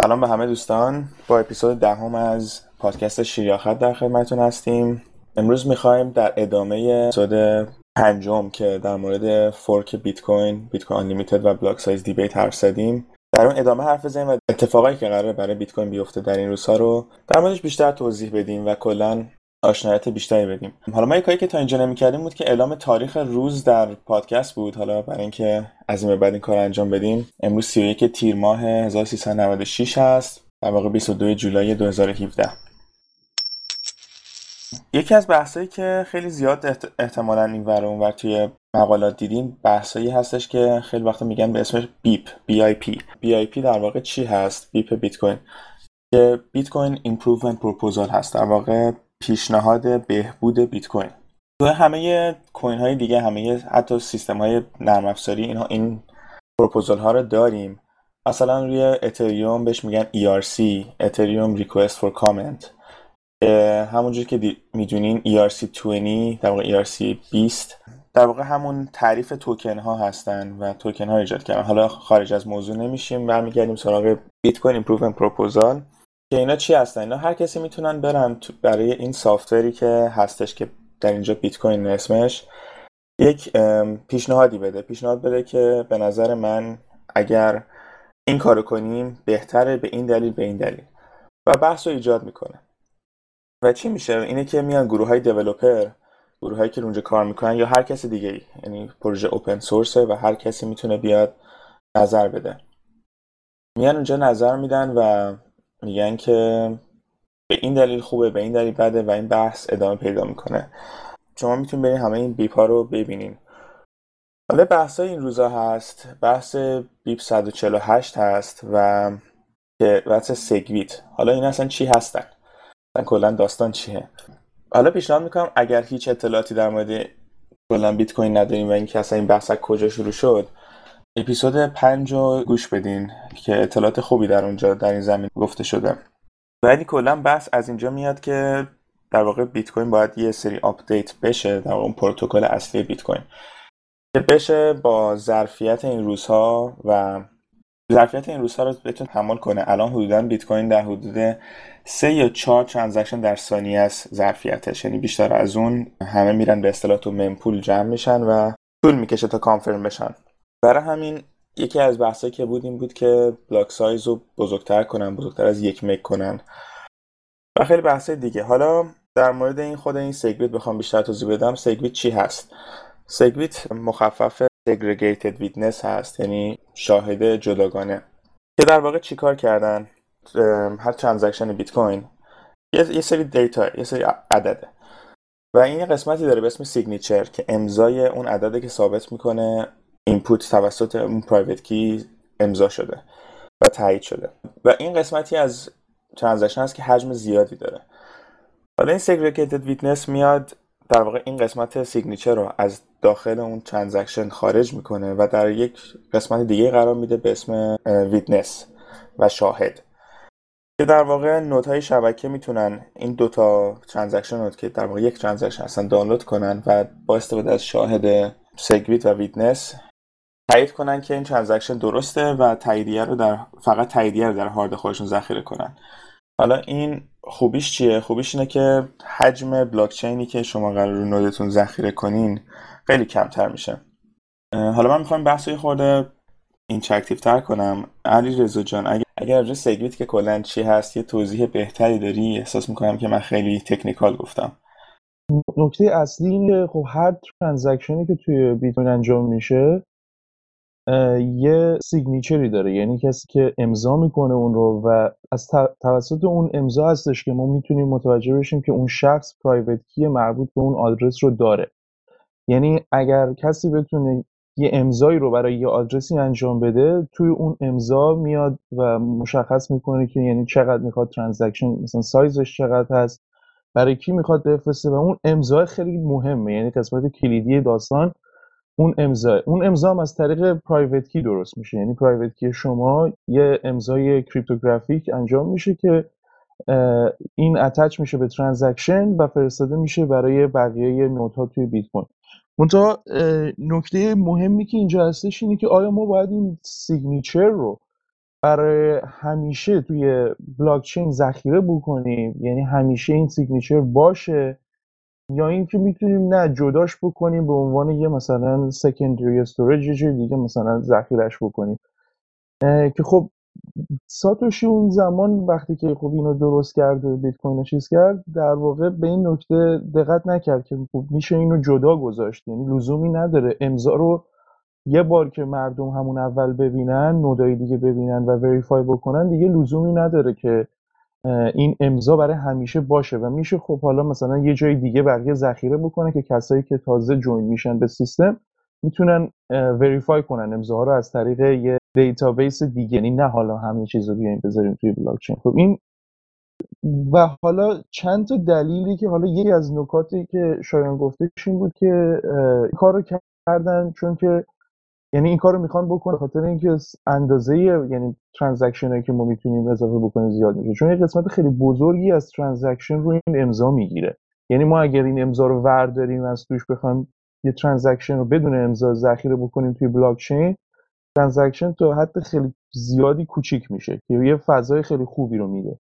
سلام به همه دوستان. با اپیزود دهم از پادکست شیریاخت در خدمتتون هستیم. امروز می‌خوایم در ادامه اپیزود پنجم که در مورد fork بیت کوین بیت کوین Unlimited و block size debate حرف زدیم در اون ادامه حرف بزنیم و اتفاقایی که قراره برای بیت کوین بیفته در این روزها رو در موردش بیشتر توضیح بدیم و کلا آشناییت بیشتری بدیم. حالا ما یک کاری که تا اینجا نمی‌کردیم بود که اعلام تاریخ روز در پادکست بود. حالا برای اینکه از این بعد این کار انجام بدیم. امروز 31 تیر ماه 1396 هست. در واقع 22 جولای 2017 یکی از بحثایی که خیلی زیاد احتمالا این ور اونور توی مقالات دیدیم بحثایی هستش که خیلی وقتا میگن به اسمش بیپ بی آی پی. بی آی پی در واقع چی هست؟ BIP بیت کوین. که Bitcoin Improvement Proposal هست. در واقع پیشنهاد بهبود بیت کوین تو همه coin های دیگه همه حتی سیستم های نرم افزاری اینها این پروپوزال ها رو داریم. مثلا روی اتریوم بهش میگن ERC اتریوم Request for Comment. همونجور که می‌دونین ERC20 در واقع ERC 20 در واقع همون تعریف توکن ها هستن و توکن ها ایجاد کردن. حالا خارج از موضوع نمیشیم برمیگردیم سراغ Bitcoin Improvement Proposal که اینا چی هستن؟ اینا هر کسی می‌تونن برن برای این software ی که هستش که در اینجا بیت کوین اسمش یک پیشنهادی بده. پیشنهاد بده که به نظر من اگر این کارو کنیم بهتره به این دلیل به این دلیل. و بحث رو ایجاد می‌کنه. و چی میشه؟ اینه که میان گروه های دیولوپر گروه هایی که اونجا کار می‌کنن یا هر کسی دیگه یعنی پروژه اوپن سورسه و هر کسی می‌تونه بیاد نظر بده. میان اونجا نظر میدن و میگن که به این دلیل خوبه به این دلیل بده و این بحث ادامه پیدا می‌کنه. شما می‌تونید برین همه این بیپ ها رو ببینین. حالا بحث های این روزا هست. بحث BIP 148 هست و بحث SegWit. حالا این اصلا چی هستن؟ اصلا کلا داستان چیه؟ حالا پیشنهاد می‌کنم اگر هیچ اطلاعاتی در مورد کلا بیت کوین نداریم و اینکه اصلا این بحث کجا شروع شد اپیزود پنج رو گوش بدین که اطلاعات خوبی در اونجا در این زمینه گفته شده. ولی کلا بحث از اینجا میاد که در واقع بیت کوین باید یه سری update بشه در واقع اون پروتکل اصلی بیت کوین. که بشه با ظرفیت این روزها و ظرفیت این روزها رو بتونه تحمل کنه. الان حدودا بیت کوین در حدود سه یا چهار transaction در ثانیه است ظرفیتش. یعنی بیشتر از اون همه میرن به اصطلاح تو mempool جمع میشن و طول می‌کشه تا confirm بشن. برای همین یکی از بحثایی که بود این بود که block size رو بزرگتر کنن بزرگتر از یک مگ کنن. و خیلی بحثای دیگه. حالا در مورد این خود این SegWit بخوام بیشتر توضیح بدم. SegWit چی هست؟ SegWit مخفف segregated witness هست یعنی شاهد جداگانه. که در واقع چیکار کردن؟ هر transaction بیت کوین. یه سری data یه سری عدده و این قسمتی داره به اسم signature که امضای اون عدده که ثابت می‌کنه input توسط اون private key امضا شده و تایید شده. و این قسمتی از transaction هست که حجم زیادی داره. حالا این segregated witness میاد در واقع این قسمت signature رو از داخل اون transaction خارج می‌کنه و در یک قسمت دیگه قرار میده به اسم witness و شاهد. که در واقع node های شبکه می‌تونن این دوتا transaction رو که در واقع یک transaction هستن دانلود کنن و با استفاده از شاهد SegWit و witness تایید کنن که این transaction درسته و تاییدیه رو در فقط تاییدیه رو در هارد خودشون ذخیره کنن. حالا این خوبیش چیه؟ خوبیش اینه که حجم بلاک چینی که شما قرار رو node تون ذخیره کنین خیلی کمتر میشه. حالا من می‌خوام بحث خورده interactive تر کنم. علی رضا جان اگر اگر راجع SegWit که کلا چی هست یه توضیح بهتری داری؟ احساس می‌کنم که من خیلی technical گفتم. نکته اصلی اینه خب هر transaction ی که توی بیت انجام میشه یه signature ی داره. یعنی کسی که امضا می‌کنه اون رو و از توسط اون امضا هستش که ما می‌تونیم متوجه بشیم که اون شخص private key مربوط به اون آدرس رو داره. یعنی اگر کسی بتونه یه امضایی رو برای یه آدرسی انجام بده توی اون امضا میاد و مشخص می‌کنه که یعنی چقدر می‌خواد transaction مثلا سایزش چقدر هست برای کی می‌خواد بفرسته و اون امضا خیلی مهمه. یعنی قسمت کلیدی داستان اون امضا اون امضا از طریق private key درست میشه. یعنی private key شما یه امضای cryptographic انجام میشه که این attach میشه به transaction و فرستاده میشه برای بقیه node ها توی بیت کوین. منتها نکته مهمی که اینجا هستش اینه که آیا ما باید این signature رو برای همیشه توی بلاکچین ذخیره بکنیم؟ یعنی همیشه این signature باشه؟ یا اینکه می‌تونیم نه جداش بکنیم به عنوان یه مثلا secondary storage یه دیگه مثلا ذخیرش بکنیم. که خب ساتوشی اون زمان وقتی که خب اینو درست کرد و بیت کوین چیز کرد در واقع به این نکته دقت نکرد که خب میشه اینو جدا گذاشت. یعنی لزومی نداره. امضا رو یه بار که مردم همون اول ببینن نودای دیگه ببینن و وریفای بکنن دیگه لزومی نداره که این امضا برای همیشه باشه و میشه خب حالا مثلا یه جای دیگه بقیه ذخیره بکنه که کسایی که تازه جوین میشن به سیستم می‌تونن verify کنن امضاها رو از طریق یه database دیگه. یعنی نه حالا همه چیز رو بیایم بذاریم توی بلاکچین خب این و حالا چند تا دلیلی که حالا یکی از نکاتی که شایان گفتش این بود که کار رو کردن چون که یعنی این کار رو می‌خوان بکنه خاطر اینکه اندازه یعنی transaction که ما می‌تونیم اضافه بکنیم زیاد میشه چون یه قسمت خیلی بزرگی از transaction رو این امضا می‌گیره. یعنی ما اگر این امضا رو ورداریم از توش بخوایم یه transaction رو بدون امضا ذخیره بکنیم توی blockchain transaction تو حد خیلی زیادی کوچیک میشه که یه فضای خیلی خوبی رو میده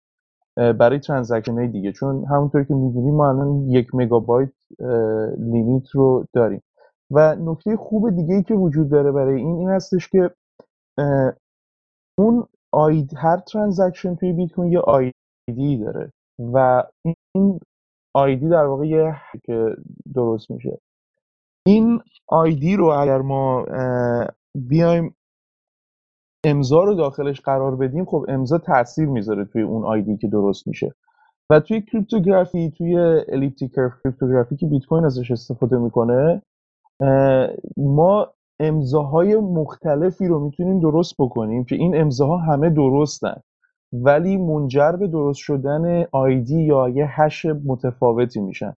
برای transaction های دیگه. چون همونطور که می‌دونیم ما الان یک مگابایت limit رو داریم. و نکته خوب دیگه ای که وجود داره برای این این هستش که اون ID هر transaction توی بیت کوین یه ID داره و این آیدی در واقع یه که درست میشه. این آیدی رو اگر ما بیایم امضا رو داخلش قرار بدیم خب امضا تاثیر می‌ذاره توی اون آیدی که درست میشه. و توی کریپتوگرافی توی الیپتیک کریپتوگرافی که بیت کوین ازش استفاده می‌کنه ما امضاهای مختلفی رو می‌تونیم درست بکنیم که این امضاها همه درستن. ولی منجر به درست شدن ID یا یه hash متفاوتی میشن.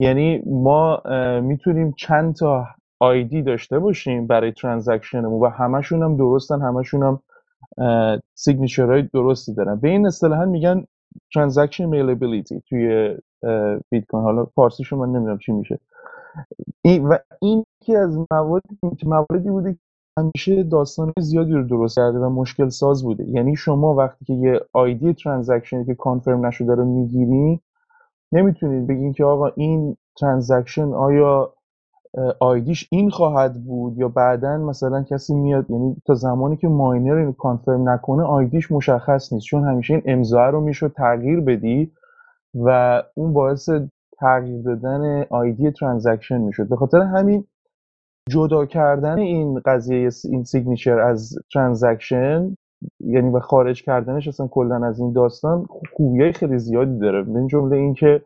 یعنی ما می‌تونیم چند تا ID داشته باشیم برای transaction مون و همشون هم درستن همشون هم های درستی دارن. به این اصطلاحا میگن transaction malleability توی بیت کوین. حالا فارسیشو من نمی‌دونم چی میشه. و این که از مواردی مواردی بوده که همیشه داستان زیادی رو درست کرده و مشکل ساز بوده. یعنی شما وقتی که یه ID transaction ی که confirm نشده رو می‌گیری نمی‌تونید بگین که آقا این transaction آیا ID ش این خواهد بود یا بعدا مثلا کسی میاد یعنی تا زمانی که miner اینو confirm نکنه ID ش مشخص نیست. چون همیشه این امضا رو می‌شد تغییر بدی و اون باعث تغییر دادن ID transaction می‌شد. به خاطر همین جدا کردن این قضیه این signature از transaction یعنی و خارج کردنش اصلا کلا از این داستان خوبیای خیلی زیادی داره. من جمله اینکه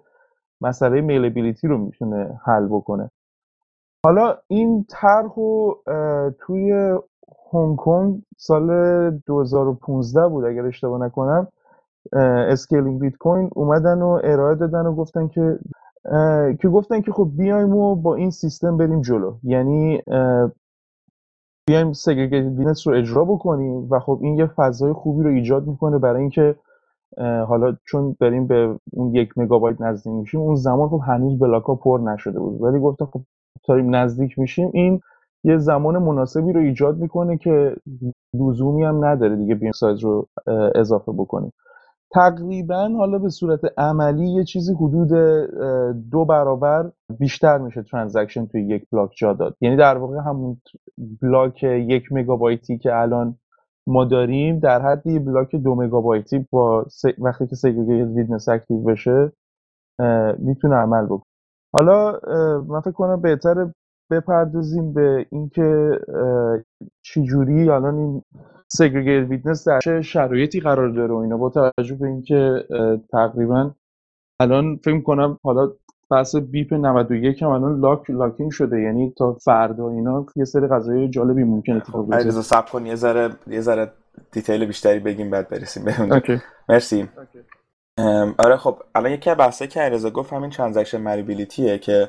مسئله malleability رو می‌تونه حل بکنه. حالا این طرح توی هنگ کنگ سال 2015 بود اگر اشتباه نکنم. Scaling بیت کوین اومدن و ارائه دادن و گفتن که که گفتن که خب بیایم و با این سیستم بریم جلو. یعنی بیایم segregated witness رو اجرا بکنیم و خب این یه فضای خوبی رو ایجاد می‌کنه برای اینکه حالا چون داریم به اون یک مگابایت نزدیک میشیم اون زمان خب هنوز block ا پر نشده بود. ولی گفتن خب داریم نزدیک میشیم. این یه زمان مناسبی رو ایجاد می‌کنه که لزومی هم نداره دیگه بیم سایز رو اضافه بکنیم. تقریبا حالا به صورت عملی یه چیزی حدود دو برابر بیشتر میشه transaction توی یک block جا داد. یعنی در واقع همون block یک مگابایتی که الان ما داریم در حد یه block دو مگابایتی با وقتی که segregated witness active بشه می‌تونه عمل بکنه. حالا من فکر کنم بهتر بپردازیم به اینکه چجوری الان این segregated witness در چه شرایطی قرار داره و اینا با توجه به اینکه تقریبا الان فکر کنم حالا بحث BIP 91 هم الان lock locked in شده یعنی تا فردا اینا یه سری قضایی جالبی ممکنه اتفاق بیفته. علیرضا صبر کن یه ذره یه ذره detail بیشتری بگیم بعد برسیم به مرسی. آره خب الان یکی از بحثایی که علیرضا گفت همین transaction malleability ه که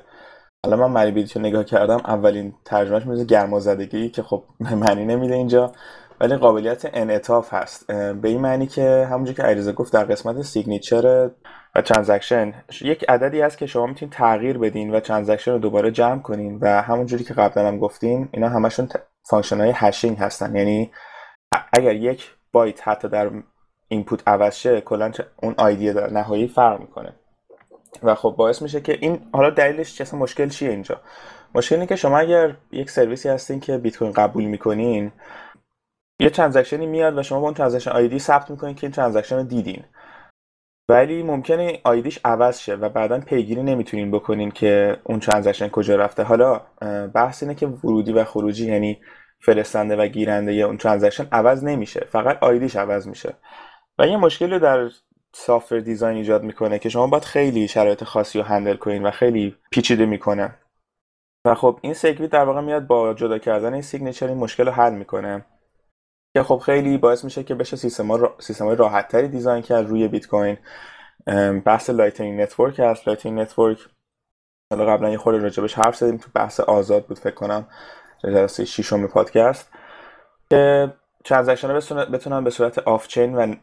حالا من malleability رو نگاه کردم اولین ترجمهش میشه گرمازدگی که خب معنی نمیده اینجا. ولی قابلیت انعطاف هست. به این معنی که همونجور که علیرضا گفت در قسمت signature و transaction یک عددی هست که شما می‌تونید تغییر بدین و transaction رو دوباره جمع کنین و همونجوری که قبلا هم گفتیم اینا همشون function های hashing هستن. یعنی اگر یک byte حتی در input عوض شه کلا اون ID نهایی فرق می‌کنه. و خب باعث میشه که این حالا دلیلش چه؟ مشکل چیه اینجا؟ مشکل که شما اگر یک سرویسی هستین که بیت کوین قبول می‌کنین یه transaction ی میاد و شما با اون transaction ID ثبت می‌کنین که این transaction رو دیدین. ولی ممکنه ID ش عوض شه و بعدا پیگیری نمی‌تونین بکنین که اون transaction کجا رفته. حالا بحث اینه که ورودی و خروجی یعنی فرستنده و گیرنده اون transaction عوض نمیشه. فقط ID ش عوض میشه. و یه مشکلی در software design ایجاد می‌کنه که شما باید خیلی شرایط خاصی رو handle کنین و خیلی پیچیده می‌کنه. و خب این SegWit در واقع میاد با جدا کردن این signature این مشکل رو حل می‌کنه. که خب خیلی باعث میشه که بشه سیستم را... سیستم راحت تری design کرد روی بیت کوین. بحث Lightning Network هست. Lightning Network حالا قبلا یه خورده راجبش حرف زدیم. تو بحث آزاد بود فکر کنم. جلسه ششم پادکست. که transaction بتونن به صورت off-chain و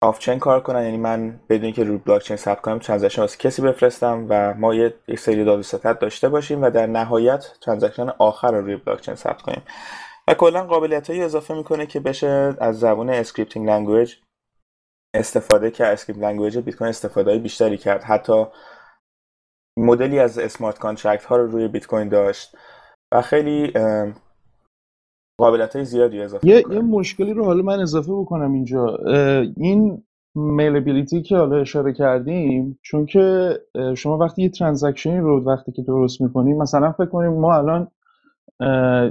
off-chain کار کنن. یعنی من بدون که روی بلاک چین ثبت کنم transaction واسه کسی بفرستم و ما یه سری داد داشته باشیم و در نهایت transaction آخر رو روی بلاک چین ثبت کنیم. و کلا قابلیت هایی اضافه می‌کنه که بشه از زبان scripting language استفاده که script language بیت کوین استفاده های بیشتری کرد. حتی مدلی از smart contract ها رو روی بیت کوین داشت و خیلی قابلیت های زیادی اضافه یه, یه مشکلی رو حالا من اضافه بکنم اینجا. این malleability که حالا اشاره کردیم چون که شما وقتی یه ترانزکشنی رو وقتی که درست می‌کنیم مثلا فکر کنیم ما الان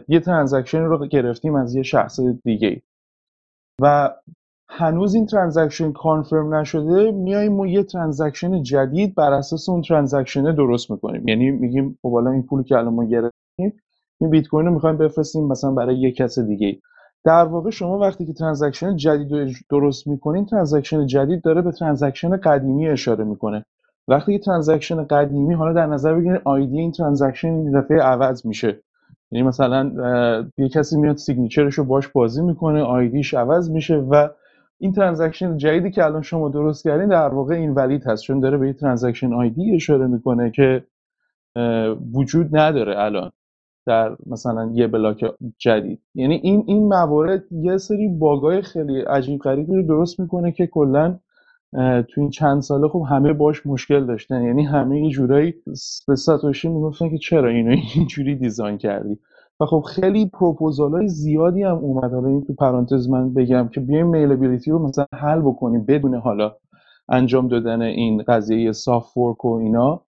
یه transaction رو گرفتیم از یه شخص دیگه. و هنوز این transaction confirm نشده میایم و یه transaction جدید بر اساس اون transaction درست می‌کنیم. یعنی میگیم خب حالا این پولی که الان ما گرفتیم این بیت کوین رو می‌خوایم بفرستیم مثلا برای یه کس دیگه. در واقع شما وقتی که transaction جدید درست می‌کنین transaction جدید داره به transaction قدیمی اشاره می‌کنه. وقتی که transaction قدیمی حالا در نظر بگیرید ID این transaction این دفعه عوض میشه. یعنی مثلا یه کسی میاد signature ش رو باش بازی می‌کنه ID ش عوض میشه و این transaction جدیدی که الان شما درست کردین در واقع این valid هست چون داره به یه transaction ID اشاره می‌کنه که وجود نداره الان در مثلا یه بلاک جدید. یعنی این این موارد یه سری باگای خیلی عجیب غریبی رو درست می‌کنه که کلا تو این چند ساله خب همه باش مشکل داشتن. یعنی همه یه جورایی به ساتوشی می‌گفتن که چرا اینو اینجوری design کردی؟ و خب خیلی پروپوزال های زیادی هم اومد. حالا این تو پرانتز من بگم که بیایم malleability رو مثلا حل بکنیم بدون حالا انجام دادن این قضیه soft fork و اینا.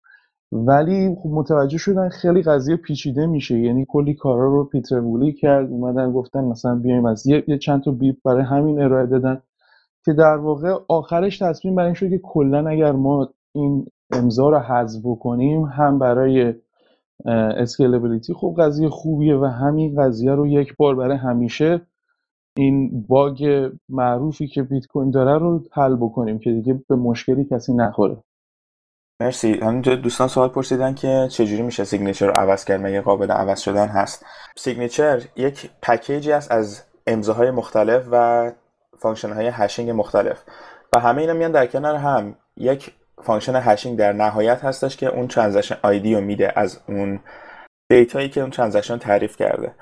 ولی خب متوجه شدن خیلی قضیه پیچیده میشه. یعنی کلی کارا رو پیتر وولی کرد. اومدن گفتن مثلا بیایم از یه, یه چند تا BIP برای همین ارائه دادن. که در واقع آخرش تصمیم بر این شد که کلا اگر ما این امضا رو حذف بکنیم هم برای scalability خب قضیه خوبیه و همین قضیه رو یک بار برای همیشه این باگ معروفی که بیت کوین داره رو حل بکنیم که دیگه به مشکلی کسی نخوره. مرسی. همینجا دوستان سوال پرسیدن که چجوری میشه signature رو عوض کرد؟ مگه قابل عوض شدن هست؟ signature یک پکیجی است از امضاهای مختلف و function های hashing مختلف. و همه اینا میان در کنار هم. یک function hashing در نهایت هستش که اون transaction ID رو میده از اون دیتایی که اون transaction تعریف کرده.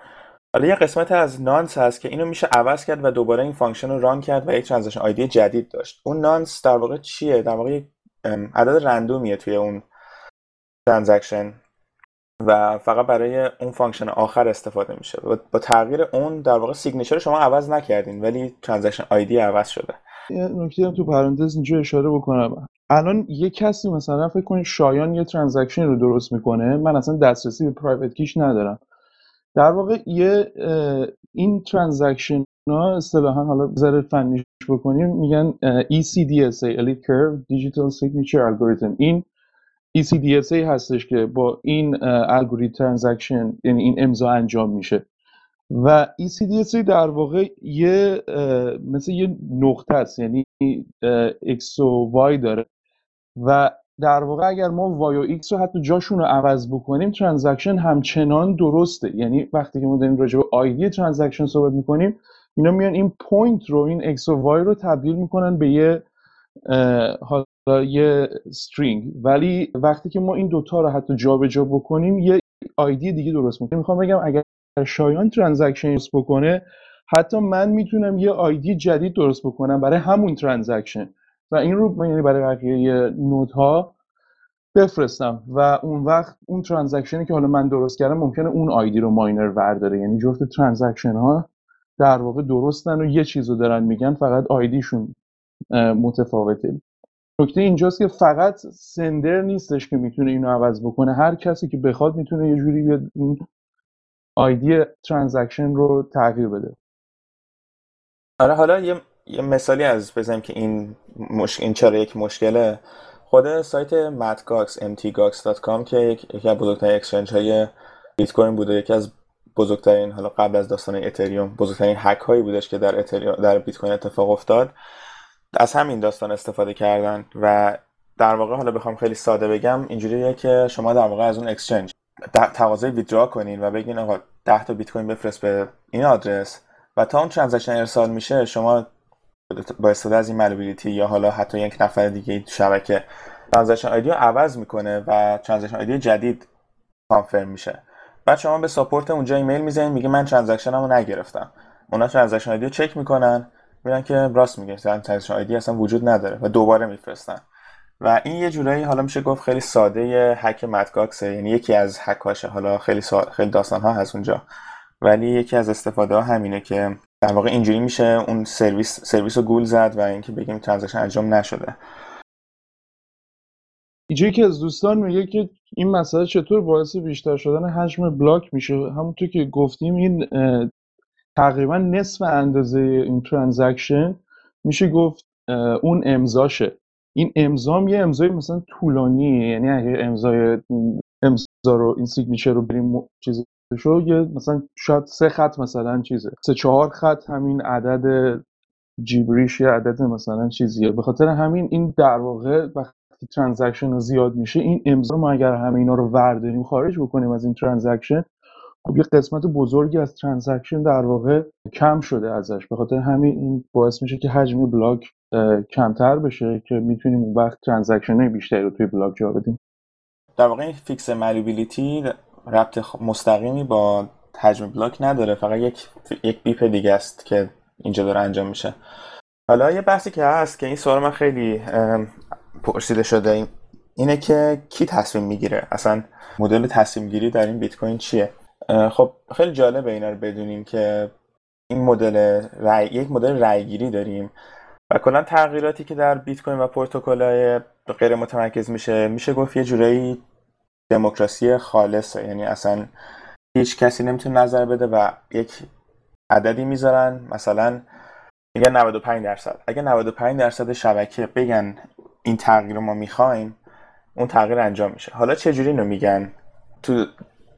حالا یه قسمت از nonce هست که اینو میشه عوض کرد و دوباره این function رو run کرد و یک transaction ID جدید داشت. اون nonce در واقع چیه؟ در واقع عدد رندومیه توی اون transaction. و فقط برای اون function آخر استفاده میشه. با تغییر اون در واقع signature شما عوض نکردین ولی transaction ID عوض شده. نکته تو پرانتز اینجا اشاره بکنم. الان یه کسی مثلا فکر کنید شایان یه transaction رو درست می‌کنه من اصلا دسترسی به private key ش ندارم. در واقع یه این transaction ها اصطلاحا حالا ذره فنیش بکنیم میگن ECDSA Elliptic Curve Digital Signature Algorithm. این ECDSA هستش که با این الگوریتم transaction یعنی این امضا انجام میشه. و ECDSA در واقع یه مثل یه نقطه است یعنی X و Y داره. و در واقع اگر ما Y و X رو حتی جاشون رو عوض بکنیم transaction همچنان درسته. یعنی وقتی که ما داریم راجع به ID transaction صحبت می‌کنیم اینا میان این point رو این X و Y رو تبدیل می‌کنن به یه حالا یه string. ولی وقتی که ما این دوتا رو حتی جابجا جا بکنیم یه ID دیگه درست می‌کنیم می‌خوام بگم اگر شایان transaction بکنه حتی من می‌تونم یه ID جدید درست بکنم برای همون transaction و این رو یعنی برای بقیه node ها بفرستم. و اون وقت اون transaction ی که حالا من درست کردم ممکنه اون ID رو miner ورداره. یعنی جفت transaction ها در واقع درستن و یه چیز رو دارن میگن فقط ID شون متفاوته. نکته اینجاست که فقط sender نیستش که می‌تونه اینو عوض بکنه. هر کسی که بخواد می‌تونه یه جوری بیاد این ID transaction رو تغییر بده. آره حالا یه, یه مثالی از بزنیم که این مش... این چرا یک مشکله. خود سایت Mt. Gox mtgox.com که یکی از بزرگترین exchange های بیت کوین بوده یکی از بزرگترین حالا قبل از داستان اتریوم بزرگترین هک هایی بودش که در اتریوم در بیت کوین اتفاق افتاد. از همین داستان استفاده کردن و در واقع حالا بخوام خیلی ساده بگم اینجوریه که شما در واقع از اون exchange تقاضای withdraw کنین و بگین آقا 10 تا بیت کوین بفرست به این آدرس و تا اون transaction ارسال میشه شما با استفاده از این malleability یا حالا حتی یک نفر دیگه تو شبکه transaction ID رو عوض می‌کنه و transaction ID جدید confirm میشه. بعد شما به support اونجا ایمیل می‌زنید میگه من transaction مو نگرفتم. اونا transaction ID رو چک می‌کنن. میرن که راست میگه. transaction ID اصلا وجود نداره و دوباره میفرستن. و این یه جورایی حالا میشه گفت خیلی ساده هک Mt. Gox ـه یعنی یکی از هکاشه حالا خیلی سا... خیلی داستان ها هست اونجا. ولی یکی از استفاده ها همینه که در واقع اینجوری میشه اون service service رو گول زد و اینکه بگیم transaction انجام نشده. اینجایی که از دوستان میگه که این مسئله چطور باعث بیشتر شدن حجم block میشه. همونطور که گفتیم این تقریبا نصف اندازه این transaction میشه گفت اون امضاشه. این امضا یه امضای مثلا طولانیه. یعنی اگه امضای امضا رو این signature رو بریم چیزشو یه مثلا شاید سه خط مثلا چیزه. سه چهار خط همین عدد جیبریش یه عدد مثلا چیزیه. به خاطر همین این در واقع وقتی transaction رو زیاد میشه این امضا ما اگر همه اینا رو ورداریم خارج بکنیم از این transaction خب یه قسمت بزرگی از transaction در واقع کم شده ازش. به خاطر همین این باعث میشه که حجم block کمتر بشه که می‌تونیم اون وقت transaction بیشتری رو توی block جا بدیم. در واقع این fix malleability ربط مستقیمی با حجم block نداره. فقط یک یک BIP دیگه است که اینجا داره انجام میشه. حالا یه بحثی که هست که این سوال من خیلی پرسیده شده اینه که کی تصمیم می‌گیره؟ اصلا مدل تصمیم گیری در این بیت کوین چیه؟ خب خیلی جالبه اینا رو بدونیم که این مدل رای... یک مدل رایگیری داریم و کلا تغییراتی که در بیت کوین و پروتکل‌های غیر متمرکز میشه میشه گفت یه جورایی دموکراسی خالصه. یعنی اصلا هیچ کسی نمی‌تونه نظر بده و یک عددی می‌ذارن. مثلا میگن 95 درصد. اگه 95 درصد شبکه بگن این تغییر رو ما می‌خوایم اون تغییر انجام میشه. حالا چه جوری اینو میگن؟ تو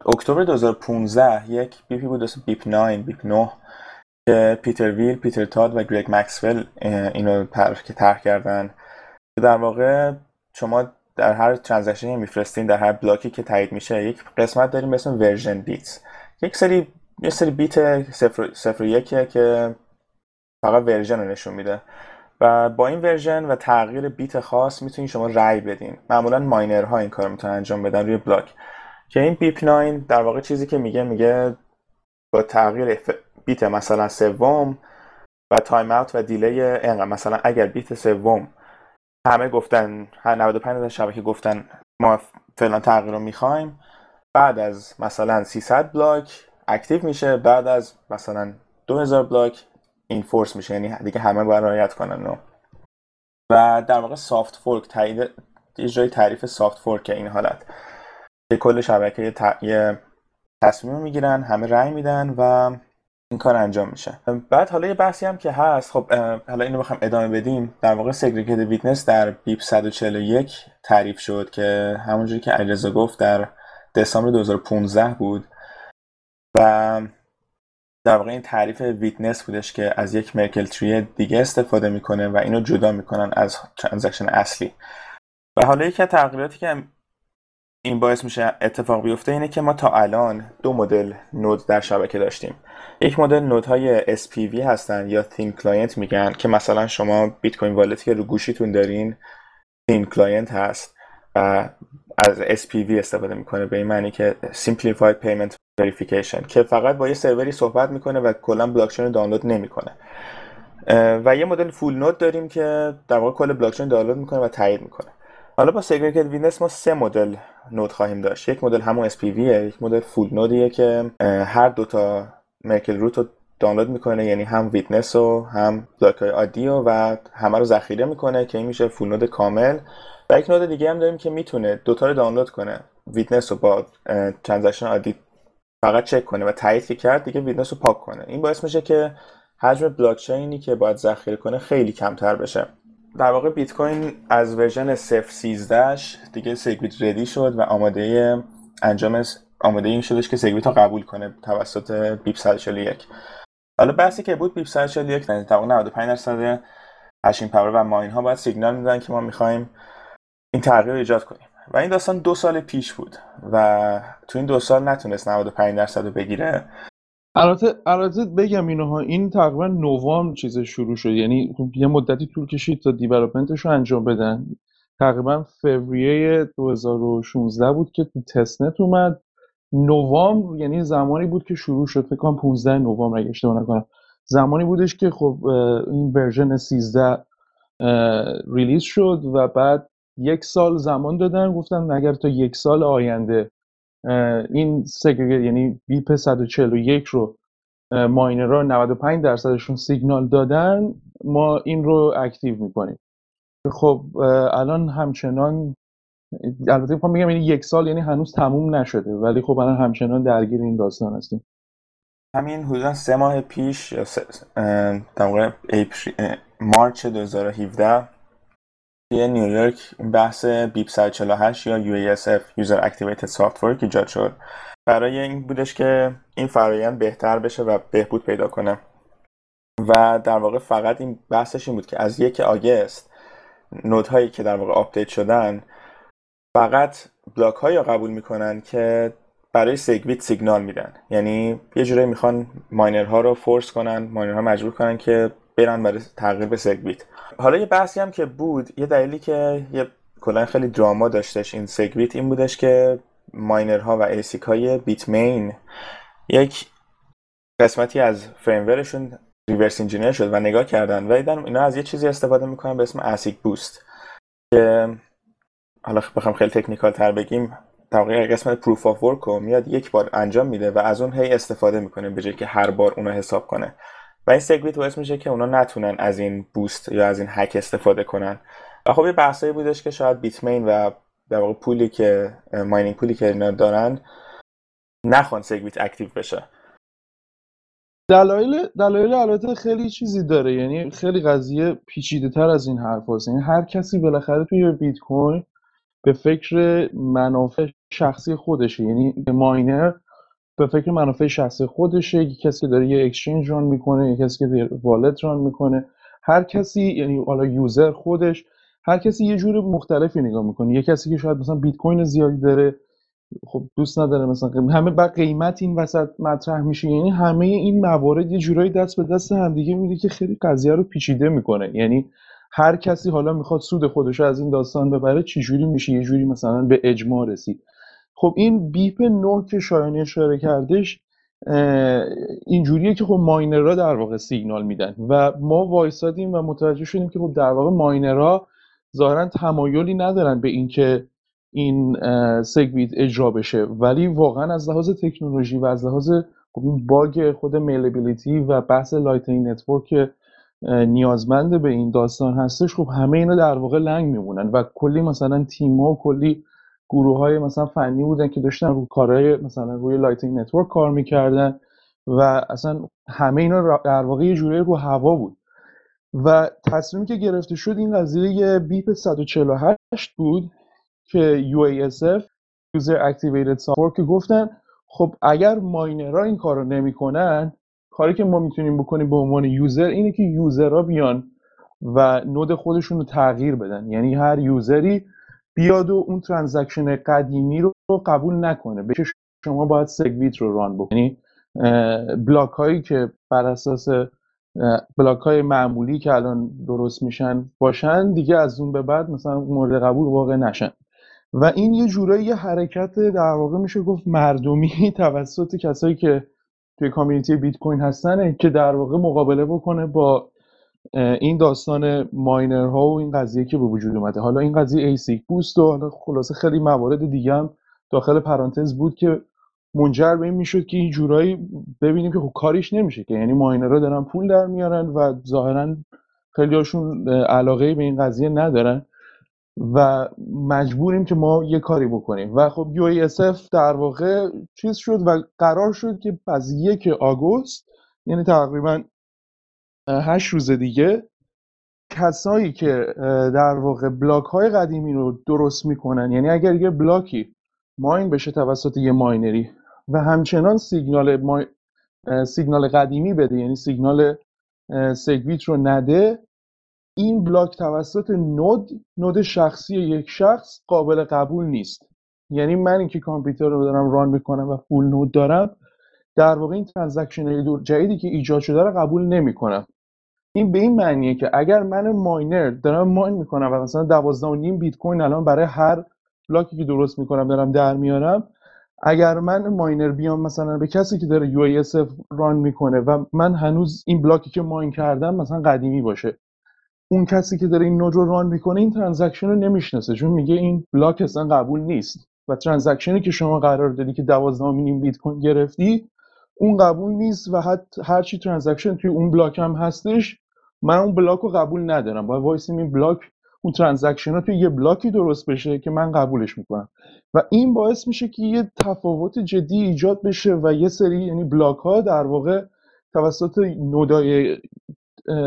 اکتبر 2015 یک BIP ی بود اسم BIP 9 BIP 9 که پیتر ویله، پیتر تاد و گریگ مکسول اینو که طرح کردن. در واقع شما در هر transaction ی میفرستین در هر block ی که تایید میشه یک قسمت داریم به version bit یک سری یه سری bit صفر, صفر یکیه که فقط version رو نشون میده. و با این version و تغییر bit خاص می‌تونین شما رای بدین. معمولا miner ها این کار می‌تونن انجام بدن روی block. که این BIP 9 در واقع چیزی که میگه میگه با تغییر bit مثلا سوم و timeout و delay اینقدر مثلا اگر bit سوم همه گفتن هر 95 از شبکه گفتن ما فلان تغییر رو می‌خوایم بعد از مثلا 300 block active میشه بعد از مثلا 2000 block enforce میشه یعنی دیگه همه باید رعایت کنن و در واقع soft fork تایید اجرای تعریف soft fork این حالت. کل شبکه ت... یه تصمیم می‌گیرن همه رأی میدن و این کار انجام میشه. بعد حالا یه بحثی هم که هست خب حالا اینو بخوام ادامه بدیم. در واقع Segregated Witness در BIP 141 تعریف شد که همونجوری که علیرضا گفت در دسامبر 2015 بود و در واقع این تعریف witness بودش که از یک Merkle tree دیگه استفاده می‌کنه و اینو جدا می‌کنن از transaction اصلی. و حالا یکی از تغییراتی که این باعث میشه اتفاق بیفته اینه که ما تا الان دو مدل node در شبکه داشتیم. یک مدل node های SPV هستن یا thin client میگن که مثلا شما بیت کوین wallet ی که رو گوشیتون دارین thin client هست و از SPV استفاده می‌کنه به این معنی که Simplified Payment Verification که فقط با یه سروری صحبت می‌کنه و کلا بلاکچین رو دانلود نمی‌کنه. و یه مدل full node داریم که در واقع کل بلاکچین دانلود می‌کنه و تایید می‌کنه. حالا با Segregated Witness ما سه مدل node خواهیم داشت. یک مدل همون SPV یک مدل full node یه که هر دوتا Merkle root رو دانلود می‌کنه یعنی هم witness و هم block های عادی و همه رو ذخیره می‌کنه که این میشه full node کامل. و یک node دیگه هم داریم که می‌تونه دوتا رو دانلود کنه. witness رو با transaction عادی فقط چک کنه و تایید که کرد دیگه witness رو پاک کنه. این باعث میشه که حجم بلاکچینی که باید ذخیره کنه خیلی کمتر بشه. در واقع بیت کوین از version 013 دیگه SegWit ready شد و آماده انجام آماده این شدش که SegWit رو قبول کنه توسط BIP 141 حالا بحثی که بود BIP 141 تقریبا 95 درصد هشین پاور و ماین ها باید سیگنال میدن که ما می‌خوایم این تغییر رو ایجاد کنیم. و این داستان دو سال پیش بود و تو این دو سال نتونست 95 درصد رو بگیره. البته البته بگم اینها این تقریبا نوامبر چیز شروع شد. یعنی خب یه مدتی طول کشید تا دیولپمنتش رو انجام بدن. تقریبا فوریه 2016 بود که تو تستنت اومد. نوامبر یعنی زمانی بود که شروع شد. فکر کنم 15 نوامبر اگه اشتباه نکنم. زمانی بودش که خب این version 13 release شد و بعد یک سال زمان دادن. گفتن اگر تا یک سال آینده این Segregate یعنی BIP 141 رو miner ها 95 درصدشون سیگنال دادن ما این رو active می‌کنیم. خب الان همچنان البته می‌خوام بگم یعنی یک سال یعنی هنوز تموم نشده ولی خب الان همچنان درگیر این داستان هستیم. همین حدودا سه ماه پیش در واقع مارچ 2017 توی نیویورک بحث BIP 148 یا UASF User Activated Soft Fork ایجاد شد. برای این بودش که این فرایند بهتر بشه و بهبود پیدا کنه. و در واقع فقط این بحثش این بود که از یک August node هایی که در واقع update شدن فقط block هایی قبول می‌کنن که برای SegWit signal میدن. یعنی یه جوری می‌خوان miner ها رو force کنن miner ها مجبور کنن که برن برای تغییر به SegWit حالا یه بحثی هم که بود یه دلیلی که یه کلا خیلی drama داشتش این SegWit این بودش که miner ها و ASIC های بیت مین یک قسمتی از firmware شون reverse engineer شد و نگاه کردن و دیدن اینا از یه چیزی استفاده می‌کنن به اسم ASICBoost که حالا بخوام خیلی technical تر بگیم واقع قسمت proof of work رو میاد یک بار انجام میده و از اون هی استفاده می‌کنه به که هر بار اونو حساب کنه. و این SegWit باعث میشه که اونا نتونن از این boost یا از این هک استفاده کنن. و خب یه بحثایی بودش که شاید Bitmain و در واقع pool ی که mining pool ی که اینا دارن نخوان SegWit active بشه. دلایل دلایل البته خیلی چیزی داره. یعنی خیلی قضیه پیچیده تر از این حرف هست. یعنی هر کسی بالاخره توی بیت کوین به فکر منافع شخصی خودشه. یعنی ماینر به فکر منافع شخصی خودشه یکی کسی که داره یه اکسچنج ران می‌کنه یه کسی که والت ران می‌کنه. هر کسی یعنی حالا یوزر خودش هر کسی یه جور مختلفی نگاه می‌کنه. یه کسی که شاید مثلا بیت کوین زیادی داره خب دوست نداره مثلا همه بر قیمت این وسط مطرح میشه. یعنی همه این موارد یه جورایی دست به دست همدیگه میده که خیلی قضیه رو پیچیده می‌کنه. یعنی هر کسی حالا می‌خواد سود خودش از این داستان ببره چجوری میشه؟ یه جوری مثلا به اجماع رسید. خب این BIP نه که شایانی اشاره کردش اینجوریه که خب ماینرها در واقع سیگنال میدن و ما وایسادیم و متوجه شدیم که خب در واقع ماینرها ظاهرا تمایلی ندارن به اینکه این SegWit اجرا بشه. ولی واقعا از لحاظ تکنولوژی و از لحاظ خب bug خود malleability و بحث Lightning Network نیازمند به این داستان هستش خب همه اینا در واقع لنگ میمونن و کلی مثلا تیم و کلی گروه های مثلا فنی بودن که داشتن رو کارهای مثلا روی Lightning Network کار می‌کردن و اصلا همه اینا در واقع یه جوری رو هوا بود. و تصمیمی که گرفته شد این قضیه BIP 148 بود که UASF User Activated Soft Fork که گفتن خب اگر ماینرها این کار رو نمی‌کنن کاری که ما می‌تونیم بکنیم به عنوان user اینه که user ها بیان و node خودشون رو تغییر بدن. یعنی هر user ی بیاد و اون transaction قدیمی رو قبول نکنه. به شما باید SegWit رو run بکنی. یعنی بلاک هایی که بر اساس بلاک های معمولی که الان درست میشن باشن دیگه از اون به بعد مثلا مورد قبول واقع نشن. و این یه جورایی یه حرکت در واقع میشه گفت مردمی توسط کسایی که توی community بیت کوین هستن که در واقع مقابله بکنه با این داستان ماینر ها و این قضیه که به وجود اومده. حالا این قضیه ASICBoost و حالا خلاصه خیلی موارد دیگه هم داخل پرانتز بود که منجر به این می‌شد که این جورایی ببینیم که خب کاریش نمیشه که. یعنی ماینرها دارن پول در میارن و ظاهرا خیلی هاشون علاقه به این قضیه ندارن و مجبوریم که ما یه کاری بکنیم. و خب U در واقع چیز شد و قرار شد که از یک آگوست یعنی تقریبا هشت روز دیگه کسایی که در واقع بلاک های قدیمی رو درست می‌کنن یعنی اگر یه بلاکی mine بشه توسط یه ماینری و همچنان سیگنال ما... سیگنال قدیمی بده یعنی سیگنال SegWit رو نده این بلاک توسط node node شخصی یک شخص قابل قبول نیست. یعنی من اینکه کامپیوتر رو دارم run می‌کنم و full node دارم در واقع این transaction جدیدی که ایجاد شده رو قبول نمی‌کنم. این به این معنیه که اگر من ماینر دارم mine می‌کنم و مثلا 12 نیم بیت کوین الان برای هر بلاکی که درست می‌کنم دارم در میارم اگر من ماینر بیام مثلا به کسی که داره U run می‌کنه و من هنوز این بلاکی که mine کردم مثلا قدیمی باشه اون کسی که داره این node رو run می‌کنه این transaction رو نمی‌شناسه چون میگه این بلاک اصلا قبول نیست و transaction ی که شما قرار دادی که 12 و نیم بیت کوین گرفتی اون قبول نیست و حتی هرچی transaction توی اون بلاک هم هستش من اون بلاک رو قبول ندارم. باید وایسیم این بلاک اون transaction ها توی یه بلاکی درست بشه که من قبولش می‌کنم. و این باعث میشه که یه تفاوت جدی ایجاد بشه و یه سری یعنی بلاک ها در واقع توسط node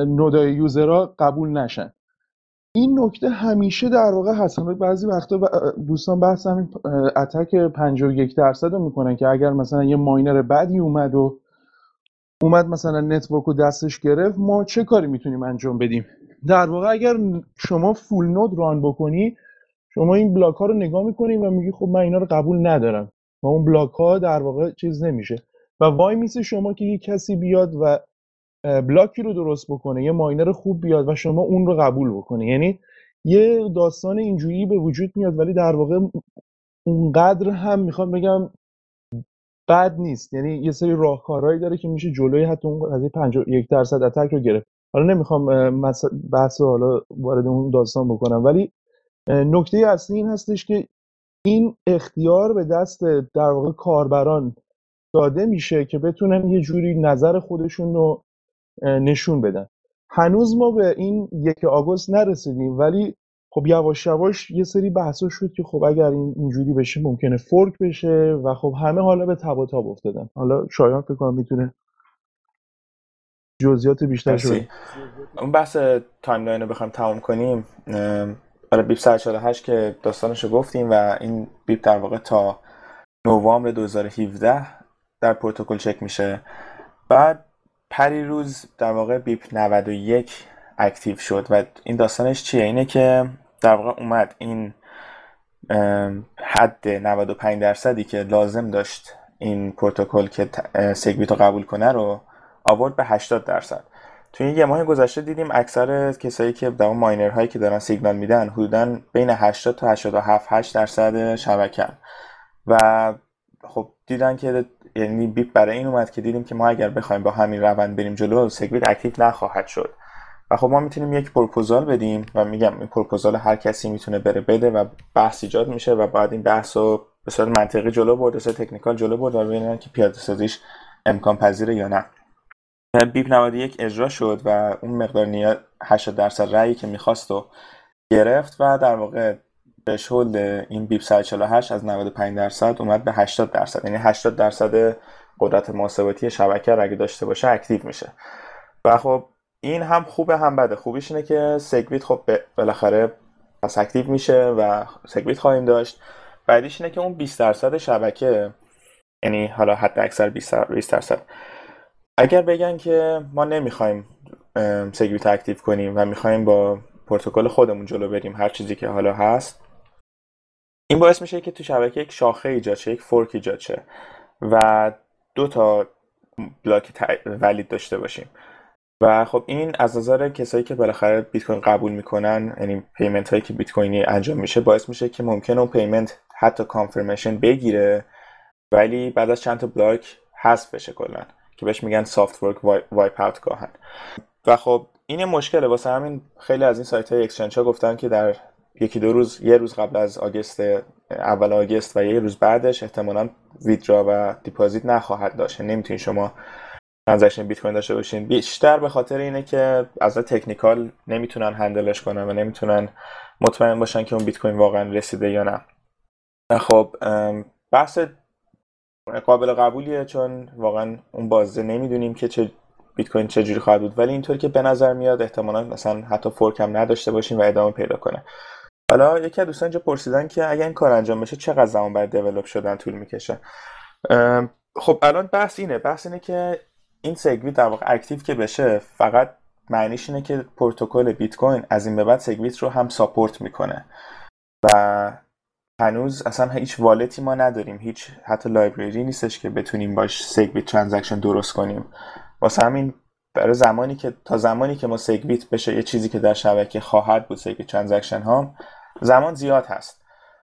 ای node ای user ها قبول نشن. این نکته همیشه در واقع هست بعضی وقتا دوستان بحث همین attack 51 درصد رو می‌کنن که اگر مثلا یه ماینر بدی اومد و اومد مثلا network رو دستش گرفت ما چه کاری می‌تونیم انجام بدیم؟ در واقع اگر شما full node run بکنی شما این بلاک ها رو نگاه می‌کنی و میگی خب من اینا رو قبول ندارم و اون بلاک ها در واقع چیز نمیشه. و وای میسه شما که یه کسی بیاد و بلاکی رو درست بکنه یه ماینر خوب بیاد و شما اون رو قبول بکنه یعنی یه داستان اینجوری به وجود میاد ولی در واقع اونقدر هم می‌خوام بگم بد نیست. یعنی یه سری راهکارهایی داره که میشه جلوی حتی اون از 51 درصد اتک رو گرفت. حالا نمی‌خوام بحث حالا وارد اون داستان بکنم ولی نکته اصلی این هستش که این اختیار به دست در واقع کاربران داده میشه که بتونن یه جوری نظر خودشون رو نشون بدن. هنوز ما به این یک آگوست نرسیدیم ولی خب یواش یواش یه سری بحثا شد که خب اگر این اینجوری بشه ممکنه فورک بشه و خب همه حالا به تب و تاب افتادن. حالا شایان فکر کنم می‌تونه جزئیات بیشتر شد اون بحث timeline رو بخوایم تمام کنیم برای BIP 148 که داستانش رو گفتیم و این BIP در واقع تا نوامبر 2017 در پروتکل چک میشه. بعد پریروز در واقع BIP 91 active شد و این داستانش چیه؟ اینه که در واقع اومد این حد 95 درصدی که لازم داشت این پروتکل که SegWit رو قبول کنه رو آورد به 80 درصد. توی این یه ماه گذشته دیدیم اکثر کسایی که در ماینر هایی که دارن سیگنال میدن حدودا بین 80 تا 87 8 درصد شبکه و خب دیدن که یعنی BIP برای این اومد که دیدیم که ما اگر بخوایم با همین روند بریم جلو SegWit active نخواهد شد. و خب ما می‌تونیم یک پروپوزال بدیم و میگم این پروپوزال هر کسی می‌تونه بره بده و بحث ایجاد میشه و بعد این بحث رو به صورت منطقی جلو برد به technical جلو برد و ببینن که پیاده سازیش امکان پذیره یا نه. BIP 91 اجرا شد و اون مقدار نیاز 80 درصد رأیی که می‌خواست و گرفت و در واقع threshold این BIP 148 از 95 درصد اومد به 80 درصد. یعنی 80 درصد قدرت محاسباتی شبکه رو اگه داشته باشه active میشه. و خب این هم خوبه هم بده. خوبیش اینه که SegWit خب بالاخره پس active میشه و SegWit خواهیم داشت. بعدیش اینه که اون 20 درصد شبکه یعنی حالا حد اکثر 20 درصد. اگر بگن که ما نمی‌خوایم SegWit active کنیم و می‌خوایم با پروتکل خودمون جلو بریم هر چیزی که حالا هست این باعث میشه که تو شبکه یک شاخه ایجاد شه یک fork ایجاد شه و دو تا block valid داشته باشیم. و خب این از نظر کسایی که بالاخره بیت کوین قبول می‌کنن یعنی payment هایی که بیت کوینی انجام میشه باعث میشه که ممکنه اون payment حتی confirmation بگیره ولی بعد از چند تا block حذف بشه کلا که بهش میگن soft fork wipe out گاهن. و خب این مشکله. واسه همین خیلی از این سایت های exchange ها گفتن که در یکی دو روز یه روز قبل از آگست اول آگست و یه روز بعدش احتمالا withdraw و deposit نخواهد داشت. نمی‌تونید شما transaction بیت کوین داشته باشین. بیشتر به خاطر اینه که از technical نمی‌تونن handle ش کنن و نمی‌تونن مطمئن باشن که اون بیت کوین واقعا رسیده یا نه. خب بحث قابل قبولیه چون واقعا اون بازه نمی‌دونیم که چه بیت کوین چجوری خواهد بود. ولی اینطور که به نظر میاد احتمالا مثلا حتی fork هم نداشته باشیم و ادامه پیدا کنه. حالا یکی از دوستان اینجا پرسیدن که اگر این کار انجام بشه چقدر زمان بعد develop شدن طول می‌کشه؟ خب الان بحث اینه. بحث اینه که این SegWit در واقع active که بشه فقط معنیش اینه که پروتکل بیت کوین از این به بعد SegWit رو هم support می‌کنه. و هنوز اصلا هیچ wallet ی ما نداریم هیچ حتی library نیستش که بتونیم باش SegWit transaction درست کنیم. واسه همین برای زمانی که تا زمانی که ما SegWit بشه یه چیزی که در شبکه خواهد بود SegWit transaction ها زمان زیاد هست.